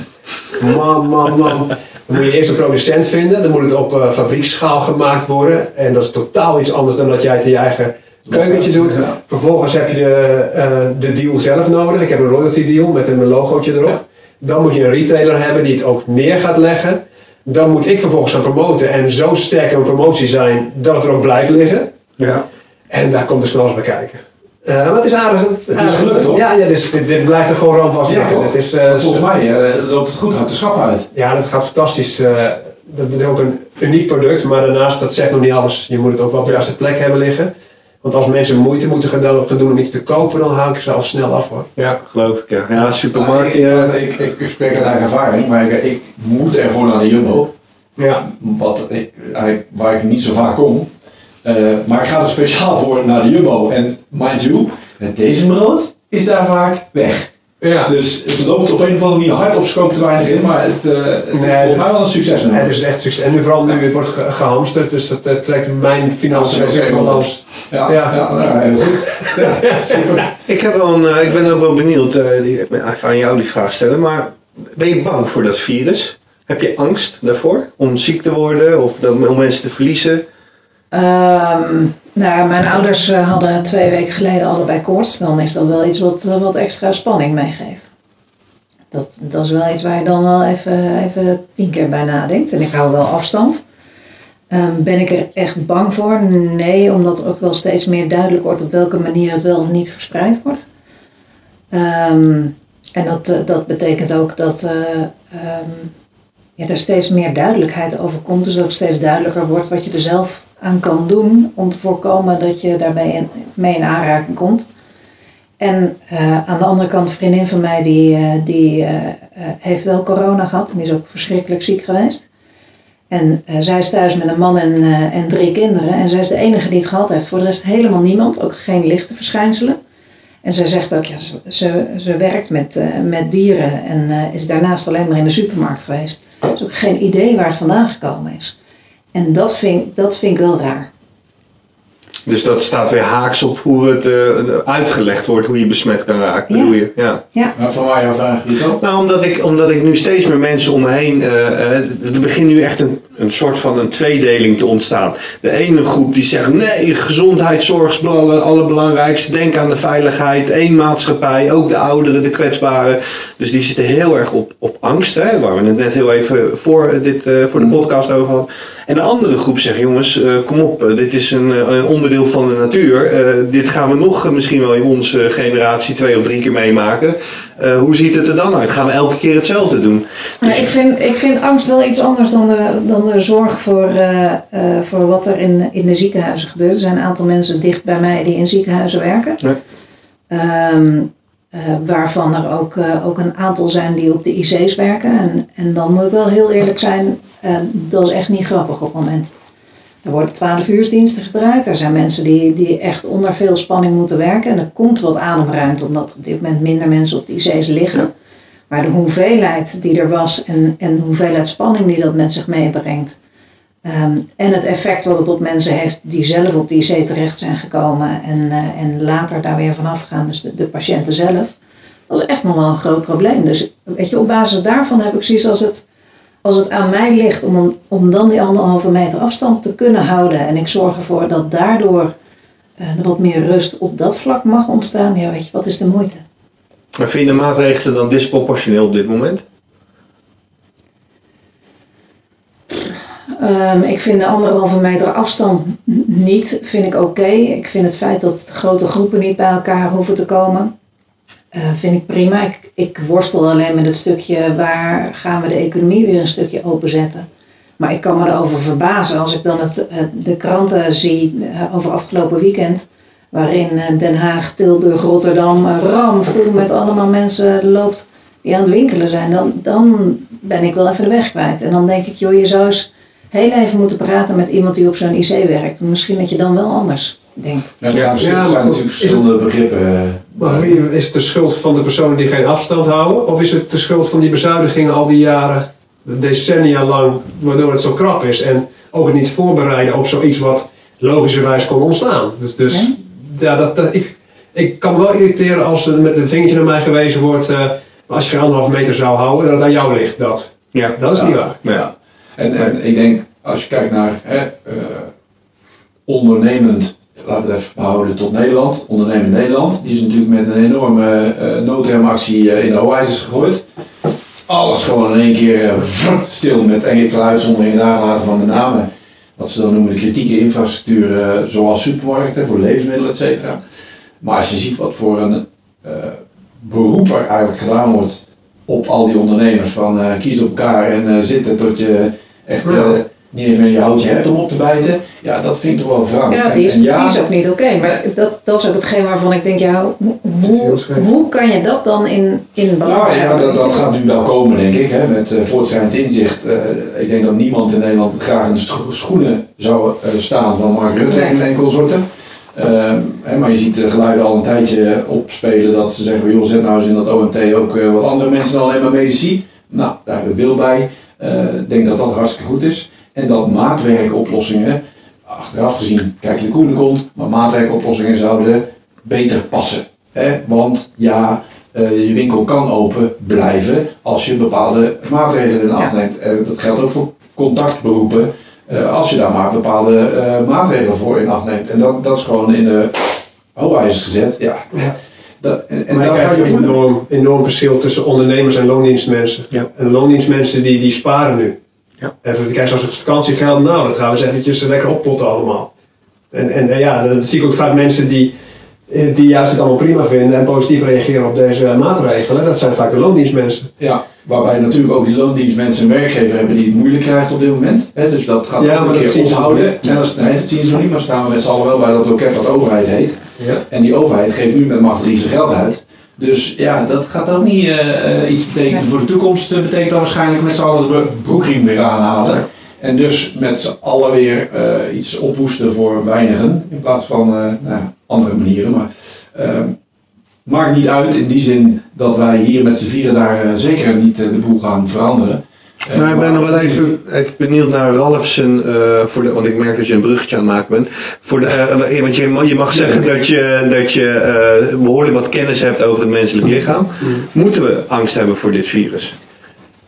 Man, man, man. Dan moet je eerst een producent vinden, dan moet het op fabrieksschaal gemaakt worden. En dat is totaal iets anders dan dat jij het in je eigen keukentje doet. Vervolgens heb je de, uh, de deal zelf nodig. Ik heb een royalty deal met een logootje erop. Dan moet je een retailer hebben die het ook neer gaat leggen. Dan moet ik vervolgens gaan promoten en zo sterk een promotie zijn dat het er ook blijft liggen. Ja. En daar komt er snel eens bij kijken. Uh, maar het is aardig. Het is gelukt, toch? Ja, ja dus dit, dit blijft er gewoon rampvast ja, liggen. Het is, uh, Volgens mij loopt het goed, houdt de schap uit. Ja, dat gaat fantastisch. dat is ook een uniek product, maar daarnaast, dat zegt nog niet alles. Je moet het ook wel op de juiste plek hebben liggen. Want als mensen moeite moeten gaan doen om iets te kopen, dan hou ik ze al snel af hoor. Ja, geloof ik. Ja, ja supermarkt. Ja, ik, ik, ik, spreek uit eigen ervaring, maar ik, ik moet ervoor naar de Jumbo. Ja. Wat ik, waar ik niet zo vaak kom. Uh, maar ik ga er speciaal voor naar de Jumbo. En mind you, het deze brood is daar vaak weg. Ja. Dus het loopt op een of andere manier hard of schoon te weinig in, maar het, uh, het nee, is wel een succes. Nee, het is echt succes. En nu vooral nu, het wordt ge gehamsterd, dus dat uh, trekt mijn financiën ook helemaal los. Ja, ja. ja nou, heel goed. ja, super. Ik, heb wel een, uh, ik ben ook wel benieuwd, die, even aan jou die vraag stellen, maar ben je bang voor dat virus? Heb je angst daarvoor om ziek te worden of om mensen te verliezen? Um, nou, mijn ouders uh, hadden twee weken geleden allebei koorts. Dan is dat wel iets wat, uh, wat extra spanning meegeeft. Dat, dat is wel iets waar je dan wel even, even tien keer bij nadenkt. En ik hou wel afstand. Um, ben ik er echt bang voor? Nee, omdat ook wel steeds meer duidelijk wordt op welke manier het wel of niet verspreid wordt. Um, en dat, uh, dat betekent ook dat um, ja, er steeds meer duidelijkheid over komt. Dus dat ook steeds duidelijker wordt wat je er zelf aan kan doen om te voorkomen dat je daarbij in, mee in aanraking komt. En uh, aan de andere kant, een vriendin van mij die, uh, die uh, heeft wel corona gehad en die is ook verschrikkelijk ziek geweest. En zij is thuis met een man en, en drie kinderen en zij is de enige die het gehad heeft. Voor de rest helemaal niemand, ook geen lichte verschijnselen. En zij zegt ook, ja, ze, ze, ze werkt met, met dieren en is daarnaast alleen maar in de supermarkt geweest. Ze heeft ook geen idee waar het vandaan gekomen is. En dat vind, dat vind ik wel raar. Dus dat staat weer haaks op hoe het uh, uitgelegd wordt, hoe je besmet kan raken, ja. bedoel je? Ja. ja. Maar van waar jouw vraag, Rito? Nou, omdat ik, omdat ik nu steeds meer mensen om me heen... Uh, uh, er begint nu echt een, een soort van een tweedeling te ontstaan. De ene groep die zegt, nee, gezondheidszorg is allerbelangrijkste. Denk aan de veiligheid, één maatschappij, ook de ouderen, de kwetsbaren. Dus die zitten heel erg op, op angst, hè, waar we het net heel even voor, dit, voor de podcast over hadden. En de andere groep zegt, jongens, kom op, dit is een, een onderdeel van de natuur. Dit gaan we nog misschien wel in onze generatie twee of drie keer meemaken. Uh, hoe ziet het er dan uit? Gaan we elke keer hetzelfde doen? Dus... Ja, ik, vind, ik vind angst wel iets anders dan de, dan de zorg voor, uh, voor wat er in, in de ziekenhuizen gebeurt. Er zijn een aantal mensen dicht bij mij die in ziekenhuizen werken. Ja. Um, waarvan er ook, ook een aantal zijn die op de IC's werken. En, en dan moet ik wel heel eerlijk zijn, dat is echt niet grappig op het moment. Er worden 12 uursdiensten gedraaid. Er zijn mensen die, die echt onder veel spanning moeten werken. En er komt wat ademruimte, omdat op dit moment minder mensen op de IC's liggen. Maar de hoeveelheid die er was en, en de hoeveelheid spanning die dat met zich meebrengt. Um, en het effect wat het op mensen heeft die zelf op de IC terecht zijn gekomen en, uh, en later daar weer vanaf gaan, dus de, de patiënten zelf. Dat is echt nog wel een groot probleem. Dus weet je, op basis daarvan heb ik zoiets als het als het aan mij ligt om, om dan die anderhalve meter afstand te kunnen houden en ik zorg ervoor dat daardoor uh, er wat meer rust op dat vlak mag ontstaan, ja weet je, wat is de moeite? Maar vind je de maatregelen dan disproportioneel op dit moment? Um, ik vind de anderhalve meter afstand niet, vind ik oké. Okay. Ik vind het feit dat grote groepen niet bij elkaar hoeven te komen, uh, vind ik prima. Ik, ik worstel alleen met het stukje waar gaan we de economie weer een stukje openzetten. Maar ik kan me erover verbazen als ik dan het, uh, de kranten zie uh, over afgelopen weekend. Waarin Den Haag, Tilburg, Rotterdam ram vol met allemaal mensen loopt die aan het winkelen zijn. Dan, dan ben ik wel even de weg kwijt. En dan denk ik, joh, je zou eens heel even moeten praten met iemand die op zo'n IC werkt. Misschien dat je dan wel anders denkt. Ja, ja, er zijn natuurlijk verschillende begrippen Maar wie is het de schuld van de personen die geen afstand houden? Of is het de schuld van die bezuinigingen al die jaren, decennia lang, waardoor het zo krap is? En ook niet voorbereiden op zoiets wat logischerwijs kon ontstaan. Dus, dus ja, dat, dat, ik, ik kan me wel irriteren als er met een vingertje naar mij gewezen wordt. eh, als je geen anderhalve meter zou houden, dat het aan jou ligt. Dat, Ja. dat is Ja. niet waar. Ja. En, en ik denk, als je kijkt naar hè, eh, ondernemend, laten we het even behouden tot Nederland. Ondernemend Nederland, die is natuurlijk met een enorme eh noodremactie eh, in de oijzers gegooid. Alles gewoon in één keer eh, stil met enkele uitzonderingen nagelaten van met name wat ze dan noemen de kritieke infrastructuur, zoals supermarkten voor levensmiddelen, et cetera. Maar als je ziet wat voor een eh, beroep er eigenlijk gedaan wordt op al die ondernemers, van eh, kies op elkaar en eh, zitten tot je echt niet eens meer je houtje hebt om op te bijten, ja, dat vind ik toch wel wrang. Ja, die is, en ja, die is ook niet oké. Maar dat, dat is ook hetgeen waarvan ik denk, ja, hoe, hoe, kan je dat dan in, in balans Nou ja, dat, dat gaat nu wel komen, denk ik. Hè, met uh, voortschrijdend inzicht. Eh, ik denk dat niemand in Nederland graag in de scho- schoenen zou eh, staan van Mark Rutte en, en consorten. Ehm, hè, maar je ziet de geluiden al een tijdje opspelen dat ze zeggen: joh, zet nou eens in dat OMT ook wat andere mensen dan alleen maar medici. Nou, daar hebben we Wil bij. Eh, Ik denk dat dat hartstikke goed is. En dat maatwerkoplossingen, achteraf gezien, kijk je de koele komt, maar maatwerkoplossingen zouden beter passen. Hè? Want ja, eh, je winkel kan open blijven als je bepaalde maatregelen in acht Ja. neemt. Eh, dat geldt ook voor contactberoepen, eh, als je daar maar bepaalde eh, maatregelen voor in acht neemt. En dat, dat is gewoon in de hooijzers gezet. Ja. Ja. Dat, en je ga je een enorm, enorm verschil tussen ondernemers en loondienstmensen. Ja. En loondienstmensen die, die sparen nu. Ja. En die krijgen zo'n vakantiegeld, nou dat gaan we eens eventjes lekker oppotten allemaal. En, en, en ja, dan zie ik ook vaak mensen die, die juist het allemaal prima vinden en positief reageren op deze maatregelen. Dat zijn vaak de loondienstmensen. Ja, waarbij natuurlijk ook die loondienstmensen een werkgever hebben die het moeilijk krijgt op dit moment. Hè, dus dat gaat Ja, ook maar een dat keer zien ze nog ophouden. nee, dat zien ze nog niet, maar staan we met z'n allen wel bij dat loket dat overheid heet. Ja. En die overheid geeft nu met macht zijn geld uit. Dus ja, dat gaat ook niet eh, iets betekenen Nee. voor de toekomst. Dat betekent dat waarschijnlijk met z'n allen de bro- broekriem weer aanhalen. En dus met z'n allen weer eh, iets ophoesten voor weinigen. In plaats van eh, nou, andere manieren. Maar ehm, maakt niet uit in die zin dat wij hier met z'n vieren daar zeker niet de boel gaan veranderen. Eh, Nou, ik ben nog wel even, even benieuwd naar Ralf zijn, eh, voor de, want ik merk dat je een bruggetje aan het maken bent. Voor de, eh, want je, mag- je mag zeggen dat je, dat je eh, behoorlijk wat kennis hebt over het menselijk lichaam. Moeten we angst hebben voor dit virus?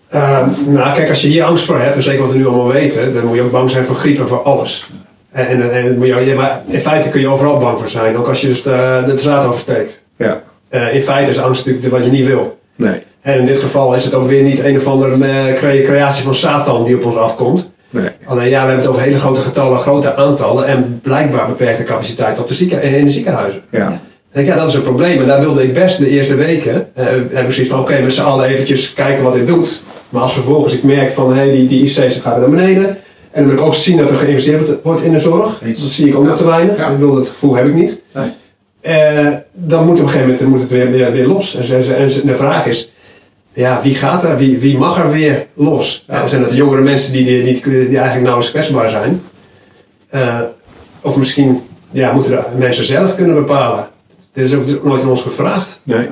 Eh, nou, kijk, als je hier angst voor hebt, en zeker wat we nu allemaal weten, dan moet je ook bang zijn voor griep en voor alles. En, en, en moet je, ja, maar in feite kun je overal bang voor zijn, ook als je dus de, de straat oversteekt. Ja, Eh, in feite is angst natuurlijk wat je niet wil. nee, En in dit geval is het ook weer niet een of andere eh, cre- creatie van Satan die op ons afkomt. nee. Alleen ja, we hebben het over hele grote getallen, grote aantallen en blijkbaar beperkte capaciteit op de zieken, in de ziekenhuizen. Ja, Ik denk, ja, dat is een probleem. En daar wilde ik best de eerste weken, eh heb ik zoiets van, oké, met z'n allen eventjes kijken wat dit doet. Maar als vervolgens ik merk van, hé, die, die IC's gaat weer naar beneden. En dan wil ik ook zien dat er geïnvesteerd wordt- in de zorg. Eens. Dat zie ik ook nog te weinig. Ja. Ik wil, dat gevoel heb ik niet. Nee. Eh, dan moet op een gegeven moment moet het weer, weer, weer los. En, en de vraag is, ja, wie gaat er? Wie, wie mag er weer los? Ja. Zijn dat de jongere mensen die, die, die, die eigenlijk nauwelijks kwetsbaar zijn? Eh, of misschien ja, moeten de mensen zelf kunnen bepalen. Dit is ook nooit aan ons gevraagd. nee.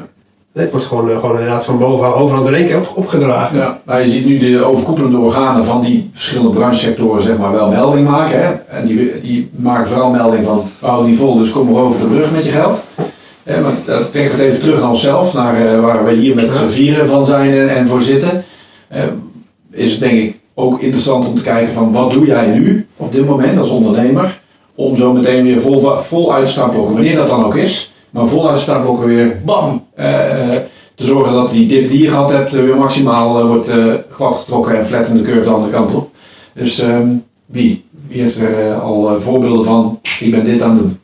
Nee, het wordt gewoon, eh, gewoon inderdaad van boven overal één keer op, opgedragen. Ja, nou, je ziet nu de overkoepelende organen van die verschillende branchesectoren zeg maar, wel melding maken. Hè? En die, die maken vooral melding van, we houden niet vol, dus kom maar over de brug met je geld. Hè, maar dat het even terug naar onszelf, naar eh, waar we hier met z'n vieren van zijn en, en voor zitten. Eh, is het denk ik ook interessant om te kijken van, wat doe jij nu op dit moment als ondernemer, om zo meteen weer vol, vol uit te startblokken, wanneer dat dan ook is, maar vol uit te startblokken weer, bam, eh, te zorgen dat die dip die je gehad hebt eh, weer maximaal eh, wordt eh, glad getrokken en flat in de curve de andere kant op. Dus ehm, wie? Wie heeft er eh, al eh, voorbeelden van, ik ben dit aan het doen?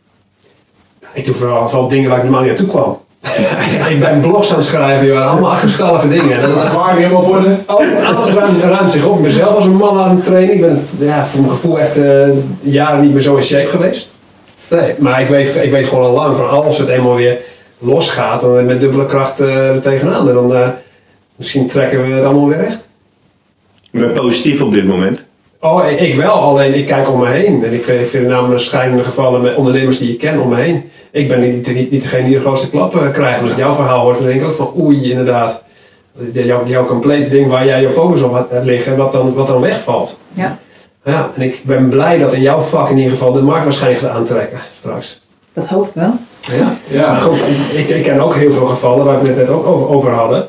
Ik doe vooral, vooral dingen waar ik normaal niet aan toe kwam. ik ben blogs aan het schrijven, joh, allemaal achterstallige dingen. En dat, dat, Aquarium op orde? Oh, alles ruimt, ruimt zich op. Ik ben zelf als een man aan het trainen. Ik ben ja, voor mijn gevoel echt eh, jaren niet meer zo in shape geweest. Nee, maar ik weet, ik weet gewoon al lang van als het eenmaal weer losgaat, dan met dubbele kracht eh, er tegenaan. En dan eh, misschien trekken we het allemaal weer recht. Ik ben positief op dit moment. Oh, ik, ik wel, alleen ik kijk om me heen. En ik vind, ik vind namelijk schrijnende gevallen met ondernemers die ik ken om me heen. Ik ben niet, niet, niet degene die de grootste klappen krijgt. Als ik jouw verhaal hoort, dan denk ik ook van oei, inderdaad. Jouw, jouw compleet ding waar jij je focus op hebt liggen, wat dan, wat dan wegvalt. Ja, Ja, en ik ben blij dat in jouw vak in ieder geval de markt waarschijnlijk gaat aantrekken straks. dat hoop ik wel. Ja. Ja, goed, ik, ik ken ook heel veel gevallen waar we het net ook over, over hadden.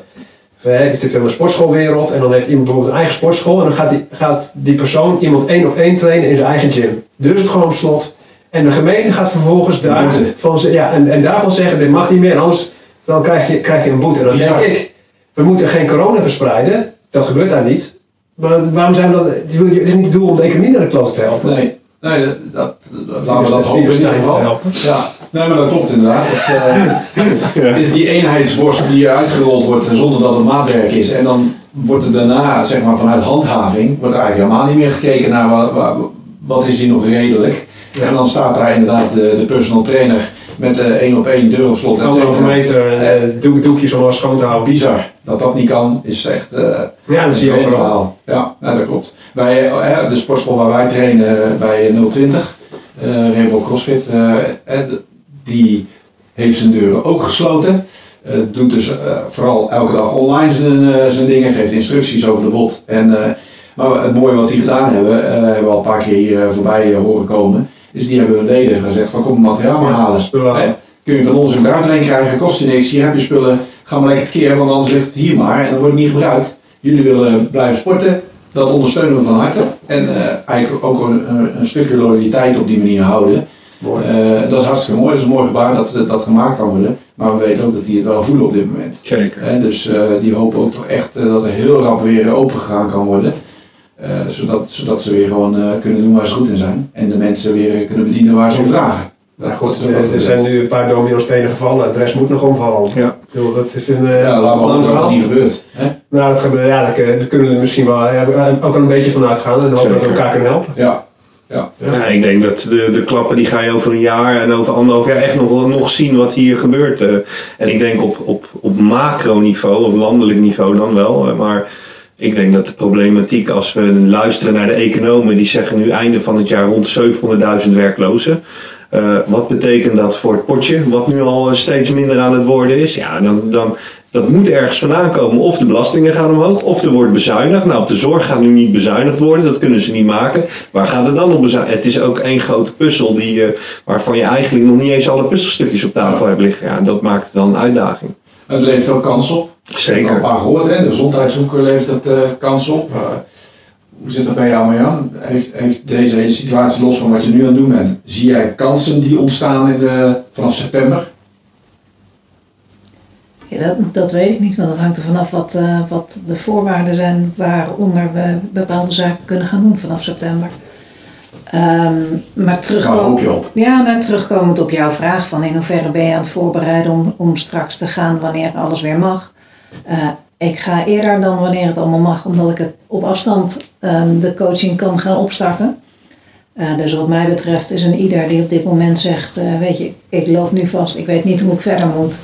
Hè, Je zit in de sportschoolwereld en dan heeft iemand bijvoorbeeld een eigen sportschool en dan gaat die, gaat die persoon iemand één op één trainen in zijn eigen gym. Deur zit gewoon op slot. En de gemeente gaat vervolgens daar van, ze- ja, en, en daarvan zeggen dit mag niet meer, anders dan krijg je, krijg je een boete. Dan denk ik, we moeten geen corona verspreiden, dat gebeurt daar niet. Maar waarom zijn we dan, het is niet het doel om de economie naar de klote te helpen. nee. Nee, dat, dat, dat- laten we dat hopen in Virus ieder te geval. helpen. Ja, nee, maar dat klopt inderdaad. Het, eh, het is die eenheidsworst die uitgerold wordt zonder dat het maatwerk is. En dan wordt er daarna, zeg maar vanuit handhaving, wordt er eigenlijk helemaal niet meer gekeken naar wat, wat, wat is hier nog redelijk. Ja. En dan staat daar inderdaad de, de personal trainer met eh, één op één deur op slot. Anderhalve meter en eh, doek, doekjes om alles schoon te houden. Bizar. Dat dat niet kan, is echt eh Ja, dat zie je verhaal. Ja, dat klopt. Bij eh, de sportschool waar wij trainen eh, bij 020, eh Rainbow CrossFit, eh, eh, die heeft zijn deuren ook gesloten. Eh, doet dus eh, vooral elke dag online zijn, eh, zijn dingen, geeft instructies over de WOD. En, maar het mooie wat die gedaan hebben, hebben we al een paar keer hier voorbij horen komen, is die hebben hun leden gezegd van kom materiaal maar halen. Hè? Kun je van ons een buitenleen krijgen, kost je niks, hier heb je spullen, ga maar lekker keren, want anders ligt het hier maar en dan wordt het niet gebruikt. Jullie willen blijven sporten, dat ondersteunen we van harte. En eigenlijk ook een- een stukje loyaliteit op die manier houden. Eh, dat is hartstikke mooi, dat is een mooi gebaar dat dat gemaakt kan worden. Maar we weten ook dat die het wel voelen op dit moment. Zeker. Hè, dus eh, die hopen ook toch echt eh, dat er heel rap weer open gegaan kan worden. Eh, zodat, zodat ze weer gewoon eh, kunnen doen waar ze goed in zijn. En de mensen weer kunnen bedienen waar ze om vragen. Nou goed, er het zijn nu een paar domino-stenen gevallen. De rest moet nog omvallen. Ja. Bedoel, dat is een eh, Ja, lang hopen dat niet gebeurt. Hè? Nou, dat, gebeurt, ja, daar kun- daar kunnen we er misschien wel ja, ook een beetje van uitgaan. En hopen dat we elkaar kunnen helpen. Ja. Ja. Ja, ik denk dat de, de klappen die ga je over een jaar en over anderhalf jaar echt nog, nog zien wat hier gebeurt. eh. En ik denk op, op, op macroniveau, op landelijk niveau dan wel. eh, Maar ik denk dat de problematiek als we luisteren naar de economen, die zeggen nu einde van het jaar rond 700.000 werklozen. Eh, wat betekent dat voor het potje, wat nu al steeds minder aan het worden is? Ja, dan, dan, dat moet ergens vandaan komen. Of de belastingen gaan omhoog, of er wordt bezuinigd. Nou, op de zorg gaat nu niet bezuinigd worden, dat kunnen ze niet maken. Waar gaat het dan op? Het is ook één grote puzzel die, eh, waarvan je eigenlijk nog niet eens alle puzzelstukjes op tafel hebt liggen. Ja, en dat maakt het dan een uitdaging. Het levert ook kans op. Heb al een Zeker. paar gehoord, hè? de gezondheidshoek levert het eh, kans op. Eh, hoe zit dat bij jou, Marjan? Heeft, heeft deze hele situatie, los van wat je nu aan het doen bent, zie jij kansen die ontstaan in de, vanaf september? Ja, dat, dat weet ik niet, want dat hangt er vanaf wat, eh, wat de voorwaarden zijn waaronder we bepaalde zaken kunnen gaan doen vanaf september. Ehm, maar Waar terugkomen. hoop je op? Ja, nou, terugkomend op jouw vraag van in hoeverre ben je aan het voorbereiden om, om straks te gaan wanneer alles weer mag. Eh, ik ga eerder dan wanneer het allemaal mag, omdat ik het op afstand ehm, de coaching kan gaan opstarten. Eh, dus wat mij betreft is een ieder die op dit moment zegt, weet je, ik loop nu vast, ik weet niet hoe ik verder moet.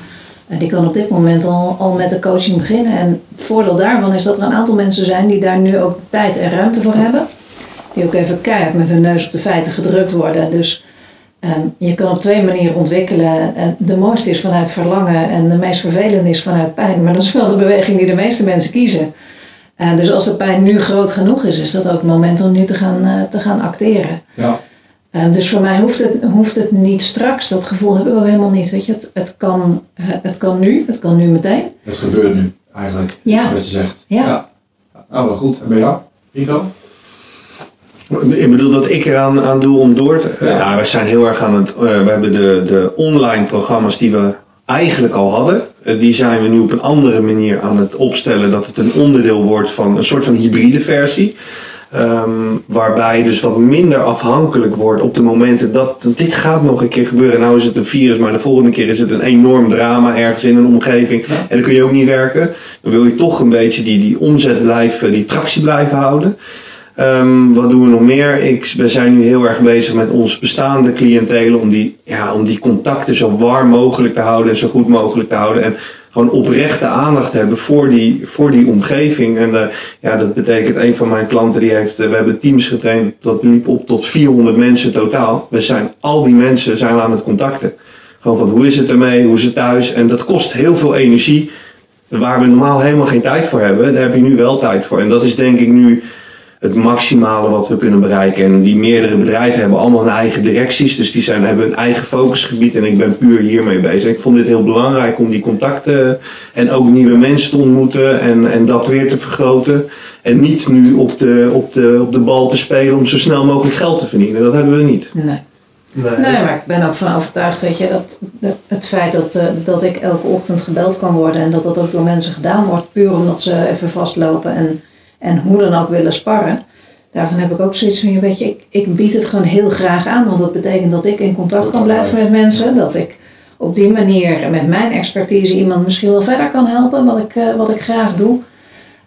En die kan op dit moment al, al met de coaching beginnen. En het voordeel daarvan is dat er een aantal mensen zijn die daar nu ook tijd en ruimte voor hebben. Die ook even keihard met hun neus op de feiten gedrukt worden. Dus ehm, je kan op twee manieren ontwikkelen. Eh, de mooiste is vanuit verlangen en de meest vervelende is vanuit pijn. Maar dat is wel de beweging die de meeste mensen kiezen. Eh, dus als de pijn nu groot genoeg is, is dat ook het moment om nu te gaan, eh, te gaan acteren. Ja. Eh, dus voor mij hoeft het, hoeft het niet straks. Dat gevoel heb ik ook helemaal niet. Weet je, het, het, kan, eh, het kan nu, het kan nu meteen. Het gebeurt nu, eigenlijk. Ja. Wat je zegt. Ja. Nou, wel goed. En bij jou, Rico? Ik bedoel, wat ik eraan aan doe om door te... Ja. Ja, we zijn heel erg aan het... eh, we hebben de, de online programma's die we eigenlijk al hadden. die zijn we nu op een andere manier aan het opstellen. Dat het een onderdeel wordt van een soort van hybride versie. Ehm, waarbij je dus wat minder afhankelijk wordt op de momenten dat dit gaat nog een keer gebeuren. Nou is het een virus, maar de volgende keer is het een enorm drama ergens in een omgeving. Ja. En dan kun je ook niet werken. Dan wil je toch een beetje die, die omzet blijven, die tractie blijven houden. Ehm, wat doen we nog meer? Ik, we zijn nu heel erg bezig met ons bestaande cliëntelen om die, ja, om die contacten zo warm mogelijk te houden en zo goed mogelijk te houden. En gewoon oprechte aandacht hebben voor die, voor die omgeving. En eh, ja, dat betekent, een van mijn klanten die heeft, eh, we hebben teams getraind, dat liep op tot 400 mensen totaal. We zijn, al die mensen zijn aan het contacten. Gewoon van hoe is het ermee, hoe is het thuis. En dat kost heel veel energie. Waar we normaal helemaal geen tijd voor hebben, daar heb je nu wel tijd voor. En dat is denk ik nu het maximale wat we kunnen bereiken. En die meerdere bedrijven hebben allemaal hun eigen directies. Dus die zijn, hebben een eigen focusgebied. En ik ben puur hiermee bezig. Ik vond dit heel belangrijk om die contacten en ook nieuwe mensen te ontmoeten. En, en dat weer te vergroten. En niet nu op de, op, de, op de bal te spelen om zo snel mogelijk geld te verdienen. Dat hebben we niet. Nee. Nee. Nee, maar ik ben ook van overtuigd weet je, dat dat het feit dat, eh, dat ik elke ochtend gebeld kan worden en dat dat ook door mensen gedaan wordt, puur omdat ze even vastlopen en, en hoe dan ook willen sparren. Daarvan heb ik ook zoiets van, weet je, ik, ik bied het gewoon heel graag aan, want dat betekent dat ik in contact kan blijven met mensen. Dat ik op die manier met mijn expertise iemand misschien wel verder kan helpen, wat ik, eh, wat ik graag doe.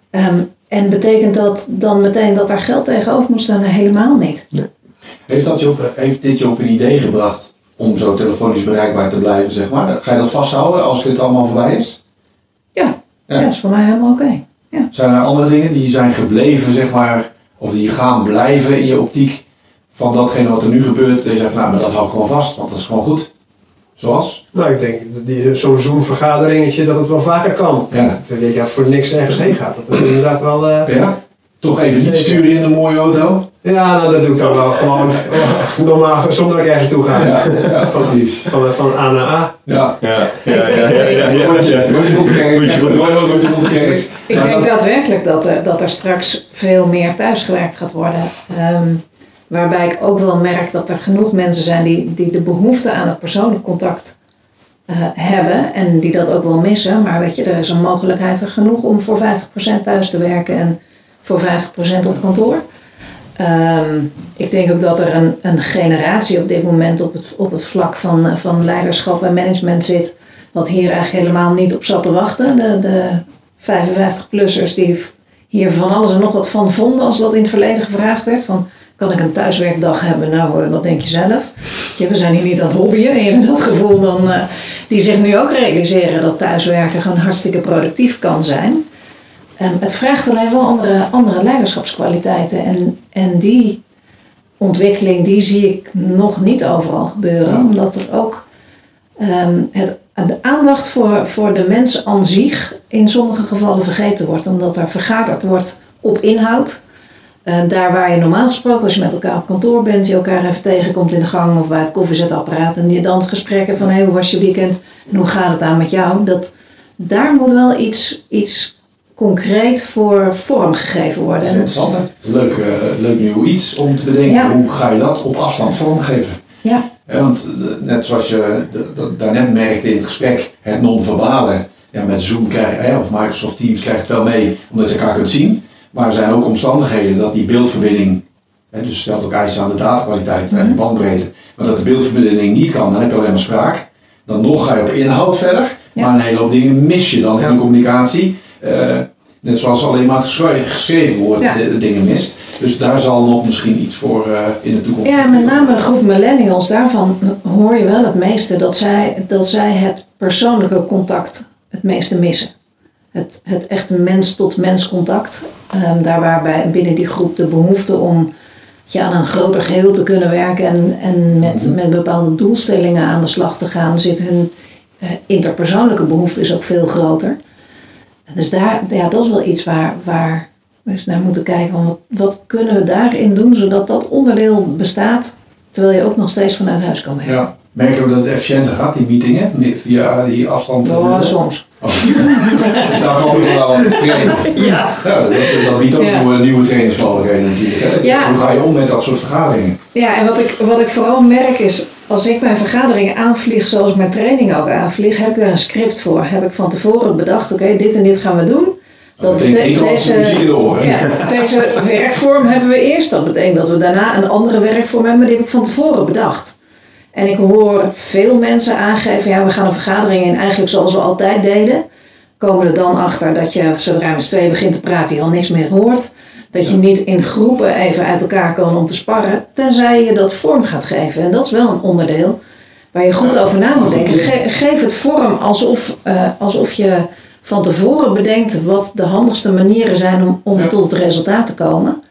Ehm, en betekent dat dan meteen dat daar geld tegenover moet staan? Helemaal niet. Heeft, dat je op, heeft dit je op een idee gebracht om zo telefonisch bereikbaar te blijven, zeg maar? Ga je dat vasthouden als dit allemaal voorbij is? Ja, Ja. dat is voor mij helemaal oké. Zijn er andere dingen die zijn gebleven, zeg maar, of die gaan blijven in je optiek van datgene wat er nu gebeurt? Dat je zegt van, nou, maar dat hou ik gewoon vast, want dat is gewoon goed. Zoals? Nou, ik denk dat die- zo'n Zoom-vergaderingetje dat het wel vaker kan. Ja. Dat je ja, voor niks ergens heen gaat. Dat het inderdaad wel... eh, Ja? Toch even niet sturen in een mooie auto? Ja, nou, dat doe ik dan wel gewoon normaal, zonder dat ik ergens toe ga. Ja, ja precies. Van, van A naar A. Ja. Ja, ja, ja, ja. ja, ja, Rondje, rondje rond de kerk. Kerk. Ik denk dat- daadwerkelijk dat er, dat er straks veel meer thuisgewerkt gaat worden. Ehm, waarbij ik ook wel merk dat er genoeg mensen zijn die, die de behoefte aan het persoonlijk contact eh, hebben. En die dat ook wel missen. Maar weet je, er is een mogelijkheid er genoeg om voor 50% thuis te werken en voor 50% op kantoor. Ehm, ik denk ook dat er een, een generatie op dit moment op het, op het vlak van, van leiderschap en management zit. Wat hier eigenlijk helemaal niet op zat te wachten. De, de 55-plussers die hier van alles en nog wat van vonden als dat in het verleden gevraagd werd. Van, kan ik een thuiswerkdag hebben? Nou, eh, wat denk je zelf? We zijn hier niet aan het hobbyen. En hebt dat gevoel dan, eh, die zich nu ook realiseren dat thuiswerken gewoon hartstikke productief kan zijn. Ehm, het vraagt alleen wel andere, andere leiderschapskwaliteiten. En, en die ontwikkeling die zie ik nog niet overal gebeuren. Omdat er ook ehm, het, de aandacht voor, voor de mens aan zich in sommige gevallen vergeten wordt. Omdat er vergaderd wordt op inhoud. Eh, daar waar je normaal gesproken, als je met elkaar op kantoor bent, je elkaar even tegenkomt in de gang of bij het koffiezetapparaat en je dan het gesprek hebt van hé, hoe was je weekend en hoe gaat het aan met jou? Dat, daar moet wel iets, iets concreet voor vorm gegeven worden. Dat is interessant, hè? Leuk, eh, leuk nieuw iets om te bedenken. Ja. Hoe ga je dat op afstand vormgeven? Ja. Ja, want eh, net zoals je daarnet merkte in het gesprek, het non-verbale. Ja, met Zoom krijg hè, of Microsoft Teams krijg je het wel mee, omdat je elkaar kunt zien. Maar er zijn ook omstandigheden dat die beeldverbinding, hè, dus stelt ook eisen aan de datakwaliteit en de Mhm. bandbreedte, maar dat de beeldverbinding niet kan, dan heb je alleen maar spraak. Dan nog ga je op inhoud verder, Ja. maar een hele hoop dingen mis je dan in de communicatie. Eh, net zoals alleen maar geschreven woord Ja. de- de dingen mist. Dus daar zal nog misschien iets voor eh, in de toekomst. Ja, met name de groep millennials, daarvan hoor je wel het meeste dat zij, dat zij het persoonlijke contact het meeste missen. Het, het echte mens-tot-mens contact. Ehm, daar waarbij binnen die groep de behoefte om ja, aan een groter geheel te kunnen werken en, en met, Mhm. met bepaalde doelstellingen aan de slag te gaan, zit hun eh, interpersoonlijke behoefte is ook veel groter. Dus daar, ja, dat is wel iets waar, waar we eens naar moeten kijken. Van wat, wat kunnen we daarin doen zodat dat onderdeel bestaat, terwijl je ook nog steeds vanuit huis kan werken. Ja. Merk je ook dat het efficiënter gaat, die meetingen, via die afstand? Oh, soms. Oh. Daar valt ook wel aan te trainen. Ja. Ja, dat, dat biedt ook Ja. nieuwe, nieuwe trainingsmogelijkheden natuurlijk. Hè? Ja. Hoe ga je om met dat soort vergaderingen? Ja, en wat ik, wat ik vooral merk is, als ik mijn vergaderingen aanvlieg zoals ik mijn training ook aanvlieg, heb ik daar een script voor. Heb ik van tevoren bedacht, oké, dit en dit gaan we doen. Dat betekent deze, ja, deze werkvorm hebben we eerst. Dat betekent dat we daarna een andere werkvorm hebben, maar die heb ik van tevoren bedacht. En ik hoor veel mensen aangeven, ja, we gaan een vergadering in eigenlijk zoals we altijd deden. Komen er dan achter dat je, zodra je met z'n tweeën begint te praten, je al niks meer hoort. Dat je niet in groepen even uit elkaar kan om te sparren, tenzij je dat vorm gaat geven. En dat is wel een onderdeel waar je goed over na moet denken. Ge- geef het vorm alsof, eh, alsof je van tevoren bedenkt wat de handigste manieren zijn om, om Ja. tot het resultaat te komen.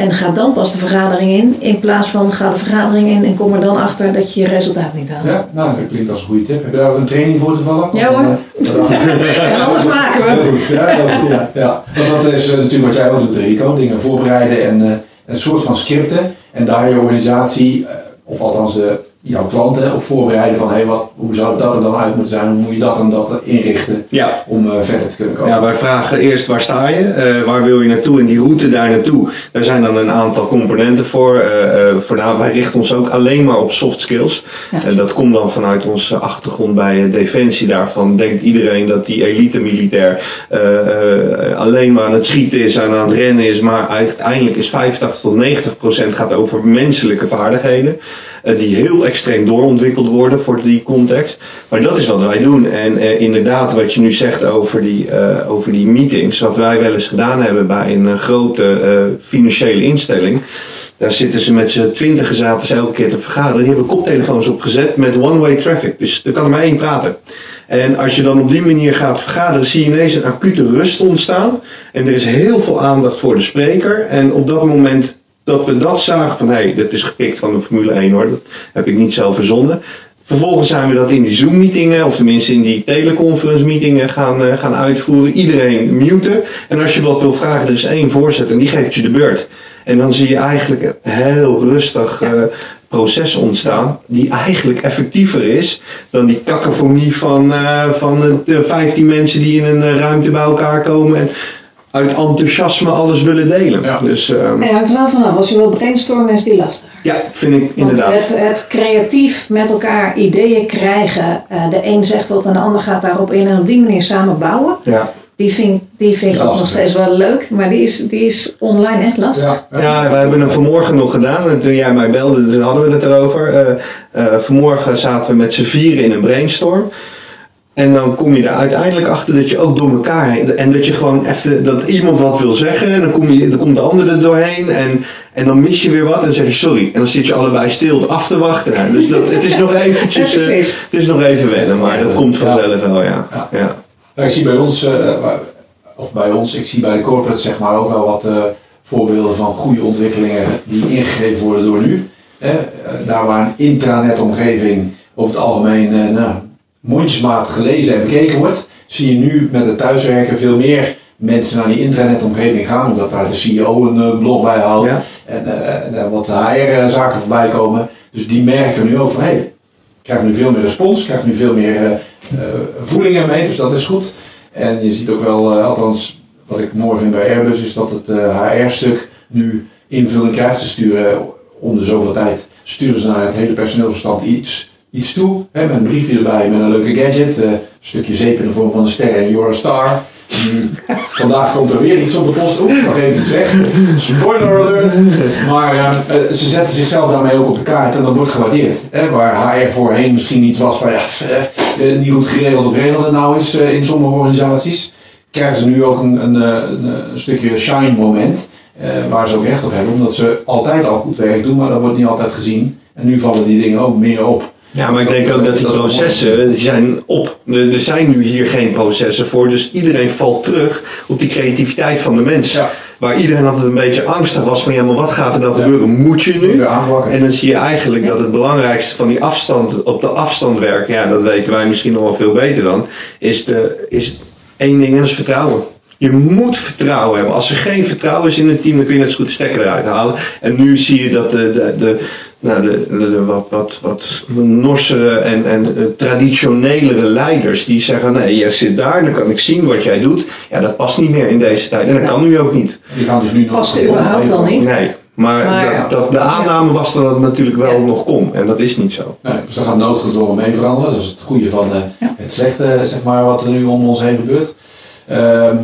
En ga dan pas de vergadering in, in plaats van ga de vergadering in en kom er dan achter dat je je resultaat niet haalt. Ja, nou, dat klinkt als een goede tip. Heb je daar ook een training voor toevallig? Ja, hoor. En anders maken we. Goed, ja. Ja, ja. Want dat is eh, natuurlijk wat jij ook doet, Rico. Dingen voorbereiden en eh, een soort van scripten. En daar je organisatie, eh, of althans de, jouw klanten, op voorbereiden van hey, wat, hoe zou dat er dan uit moeten zijn? Hoe moet je dat en dat inrichten Ja. om eh, verder te kunnen komen? Ja, wij vragen eerst waar sta je, Eh, waar wil je naartoe en die route daar naartoe. Daar zijn dan een aantal componenten voor. Eh, eh, voornamelijk, wij richten ons ook alleen maar op soft skills. Ja. En dat komt dan vanuit onze achtergrond bij Defensie. Daarvan denkt iedereen dat die elite militair eh, eh, alleen maar aan het schieten is en aan het rennen is. Maar uiteindelijk is 85 tot 90 procent gaat over menselijke vaardigheden. Eh, die heel extreem doorontwikkeld worden voor die context. Maar dat is wat wij doen. En eh, inderdaad, wat je nu zegt over die, eh, over die meetings. Wat wij wel eens gedaan hebben bij een grote financiële instelling. Daar zitten ze met z'n twintig zaten ze elke keer te vergaderen. Die hebben koptelefoons opgezet met one-way traffic. Dus er kan er maar één praten. En als je dan op die manier gaat vergaderen, zie je ineens een acute rust ontstaan. En er is heel veel aandacht voor de spreker. En op dat moment dat we dat zagen van hé, hey, dit is gepikt van de Formule 1 hoor. Dat heb ik niet zelf verzonnen. Vervolgens zijn we dat in die Zoom-meetingen, of tenminste in die teleconference-meetingen gaan, eh, gaan uitvoeren. Iedereen muten. En als je wat wil vragen, er is één voorzitter en die geeft je de beurt. En dan zie je eigenlijk een heel rustig eh, proces ontstaan, die eigenlijk effectiever is dan die cacophonie van, eh, van de 15 mensen die in een ruimte bij elkaar komen en uit enthousiasme alles willen delen. Ja. Dus ehm, Het hangt er wel vanaf. Als je wilt brainstormen is die lastig. ja, vind ik Want inderdaad. het, het creatief met elkaar ideeën krijgen. eh, de een zegt wat en de ander gaat daarop in en op die manier samen bouwen. Ja. Die vind, die vind ik ook nog steeds wel leuk. Maar die is, die is online echt lastig. Ja, ja. We hebben hem vanmorgen nog gedaan. En toen jij mij belde, toen hadden we het erover. Eh, eh, vanmorgen zaten we met z'n vieren in een brainstorm. En dan kom je er uiteindelijk achter dat je ook door elkaar heen. En dat je gewoon even, dat iemand wat wil zeggen. En dan, kom je, dan komt de ander er doorheen. En, en dan mis je weer wat. En dan zeg je sorry. En dan zit je allebei stil af te wachten. Ja, dus dat, het is nog eventjes, Ja, eh, het is nog even wennen. Maar dat komt vanzelf wel, ja. Ja. ja. Ja, ik zie bij ons, eh, of bij ons, ik zie bij de corporates zeg maar ook wel wat eh, voorbeelden van goede ontwikkelingen die ingegeven worden door nu. Eh, eh, daar waar een intranet-omgeving over het algemeen eh, nou, mondjesmaat gelezen en bekeken wordt, zie je nu met het thuiswerken veel meer mensen naar die intranet-omgeving gaan, omdat daar de CEO een eh, blog bij houdt Ja. en, eh, en eh, wat HR-zaken voorbij komen. Dus die merken nu ook van hé, hey, ik krijg nu veel meer respons, ik krijg nu veel meer eh, voelingen mee, dus dat is goed. En je ziet ook wel, althans wat ik mooi vind bij Airbus, is dat het HR-stuk nu invulling krijgt. Ze sturen om de zoveel tijd, sturen ze naar het hele personeelsbestand iets, iets toe. Met een briefje erbij, met een leuke gadget. eh, een stukje zeep in de vorm van een ster en You're a Star. Nu, vandaag komt er weer iets op de post. Oeh, nog even iets weg. Spoiler alert. Maar eh, eh, ze zetten zichzelf daarmee ook op de kaart en dat wordt gewaardeerd. Hè? Waar HR voorheen misschien niet was van ja, eh, niet goed geregeld of regeld het nou is in sommige organisaties. Krijgen ze nu ook een, een, een, stukje shine moment. waar ze ook recht op hebben. Omdat ze altijd al goed werk doen, maar dat wordt niet altijd gezien. En nu vallen die dingen ook meer op. Ja, maar ik denk ook dat die processen, die zijn op. Er, zijn nu hier geen processen voor, dus iedereen valt terug op die creativiteit van de mens. Ja. Waar iedereen altijd een beetje angstig was van, ja, maar wat gaat er nou Ja. gebeuren? Moet je nu? En dan zie je eigenlijk dat het belangrijkste van die afstand, op de afstand werken, ja, dat weten wij misschien nog wel veel beter dan, is, de, is één ding en dat is vertrouwen. Je moet vertrouwen hebben. Als er geen vertrouwen is in het team, dan kun je net zo goed de stekker eruit halen. En nu zie je dat de, de, de, nou, de, de, de wat, wat, wat norsere en, en eh, traditionelere leiders die zeggen: nee, jij zit daar, dan kan ik zien wat jij doet. Ja, dat past niet meer in deze tijd. En dat kan nu ook niet. Die gaan dus nu nog Past het überhaupt dan niet? Nee. Maar, Maar- dat, dat, de aanname was dat het natuurlijk wel Ja. nog kon. En dat is niet zo. Nee, dus dat gaat noodgedwongen mee veranderen. Dat is het goede van eh, het slechte, zeg maar, wat er nu om ons heen gebeurt. Ehm,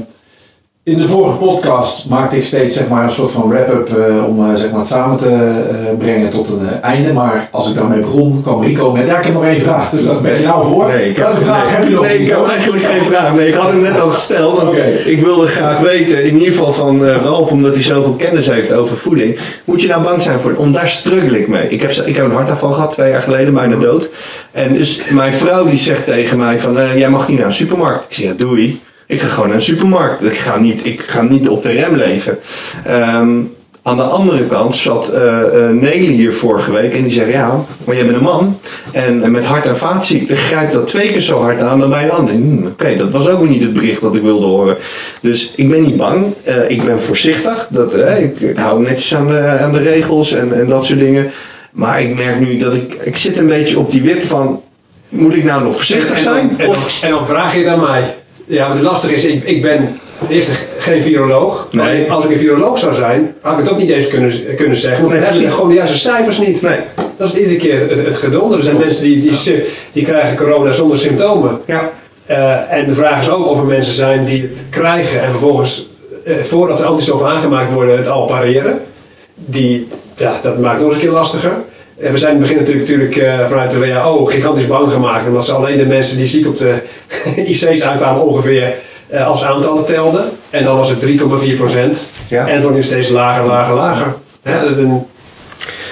In de vorige podcast maakte ik steeds zeg maar, een soort van wrap-up eh, om eh, zeg maar, het samen te eh, brengen tot een einde. Maar als ik daarmee begon, kwam Rico met, ja ik heb nog één vraag, dus dat ben je nou voor. Nee, ik Welke vraag nee, heb je nog? Nee, ik heb eigenlijk geen vraag. Nee, ik had hem net al gesteld. Want Oké. Ik wilde graag weten, in ieder geval van Ralf, omdat hij zoveel kennis heeft over voeding. Moet je nou bang zijn voor? Om daar struggle ik mee. Ik heb, ik heb een hartaanval gehad twee jaar geleden, bijna dood. En dus mijn vrouw die zegt tegen mij van, jij mag niet naar een supermarkt. Ik zeg, ja doei. Ik ga gewoon naar een supermarkt. Ik ga niet, ik ga niet op de rem leven. Ehm, aan de andere kant zat eh, Nelly hier vorige week en die zei: Ja, maar jij bent een man. En, en met hart- en vaatziekten grijpt dat twee keer zo hard aan dan bij een ander. Hmm, Oké, dat was ook weer niet het bericht dat ik wilde horen. Dus ik ben niet bang. Eh, ik ben voorzichtig. Dat, ik, ik hou netjes aan de, aan de regels en, en dat soort dingen. Maar ik merk nu dat ik, ik zit een beetje op die wip van. Moet ik nou nog voorzichtig zijn? en, dan, Of, en dan vraag je het aan mij. Ja, wat lastig is, ik, ik ben eerst geen viroloog. Nee. Als ik een viroloog zou zijn, had ik het ook niet eens kunnen, kunnen zeggen. Want dan Nee, we precies. gewoon de juiste cijfers niet. nee, Dat is iedere keer het, het geduld. Er zijn mensen die, die, die krijgen corona zonder symptomen. ja. Eh, en de vraag is ook of er mensen zijn die het krijgen en vervolgens, eh, voordat de antistoffen aangemaakt worden, het al pareren. Die, ja, dat maakt het nog een keer lastiger. En we zijn in het begin natuurlijk, natuurlijk eh, vanuit de WHO gigantisch bang gemaakt. Omdat ze alleen de mensen die ziek op de IC's uitkwamen ongeveer eh, als aantallen telden. En dan was het 3,4 procent. Ja. En het wordt nu steeds lager, lager, lager. Hè, dat een-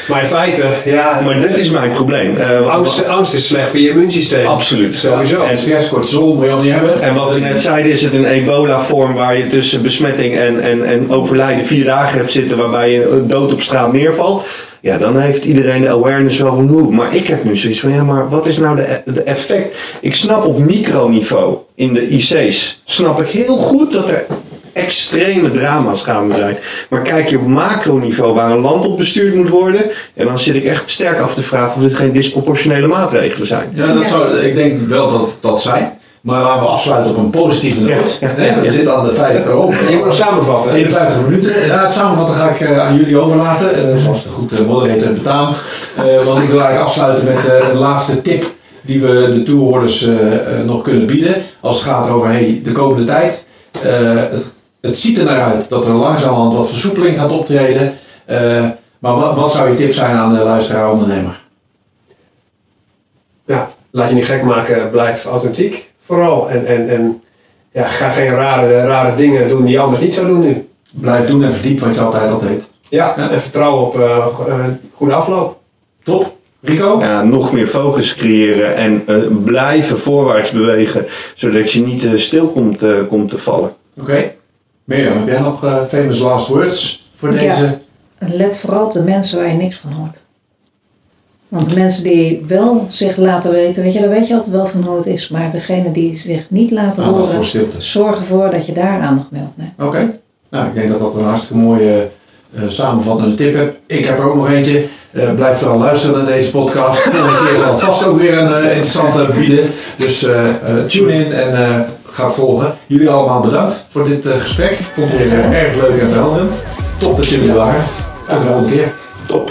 maar in feite, ja, Maar dit is mijn probleem. Eh, angst, angst is slecht voor je immuunsysteem. Absoluut. Sowieso. En stress, cortisol moet je al niet hebben. En wat we net zeiden, is het een ebola-vorm waar je tussen besmetting en, en, en overlijden vier dagen hebt zitten waarbij je dood op straat neervalt. Ja, dan heeft iedereen de awareness wel genoeg. Maar ik heb nu zoiets van, ja, maar wat is nou de, de effect? Ik snap op microniveau in de IC's, snap ik heel goed dat er extreme drama's gaande zijn. Maar kijk je op macroniveau waar een land op bestuurd moet worden, en dan zit ik echt sterk af te vragen of dit geen disproportionele maatregelen zijn. Ja, dat zou, ik denk wel dat dat zijn. Maar laten we afsluiten op een positieve noot. Ja, ja, We zitten aan de veilige open. Je moet nog samenvatten. 51 minuten. Ja, het samenvatten ga ik eh, aan jullie overlaten. eh, zoals de goed uh, moderator heeft betaamd. Eh, want ik wil eigenlijk afsluiten met eh, de laatste tip die we de tourhoorders eh, eh, nog kunnen bieden. Als het gaat over hey, de komende tijd. Eh, het, het ziet er naar uit dat er langzamerhand wat versoepeling gaat optreden. Eh, maar wat, wat zou je tip zijn aan de luisteraar-ondernemer? ja, laat je niet gek maken, blijf authentiek vooral. En, en, en ja, ga geen rare, rare dingen doen die je anders niet zou doen nu. Blijf doen en verdiep wat je altijd al deed. Ja, Ja. en vertrouw op eh, eh, goede afloop. Top. Rico? ja, nog meer focus creëren en eh, blijven voorwaarts bewegen, zodat je niet stil komt, eh, komt te vallen. Oké. Mirjam, heb jij nog eh, famous last words voor Ja. deze? Let vooral op de mensen waar je niks van hoort. Want de mensen die wel zich laten weten, weet je, dan weet je altijd wel van hoe het is. Maar degene die zich niet laten Aandacht horen, voor stilte. zorg ervoor dat je daar aandacht mee opneemt. Oké. Nou, ik denk dat dat een hartstikke mooie eh, samenvattende tip is. Ik heb er ook nog eentje. Eh, blijf vooral luisteren naar deze podcast. Volgende keer zal vast ook weer een eh, interessante bieden. Dus eh, eh, tune in en eh, ga volgen. Jullie allemaal bedankt voor dit eh, gesprek. Ik vond het weer erg leuk en verhelderend. Top dat jullie er waren. Tot de volgende keer. Top.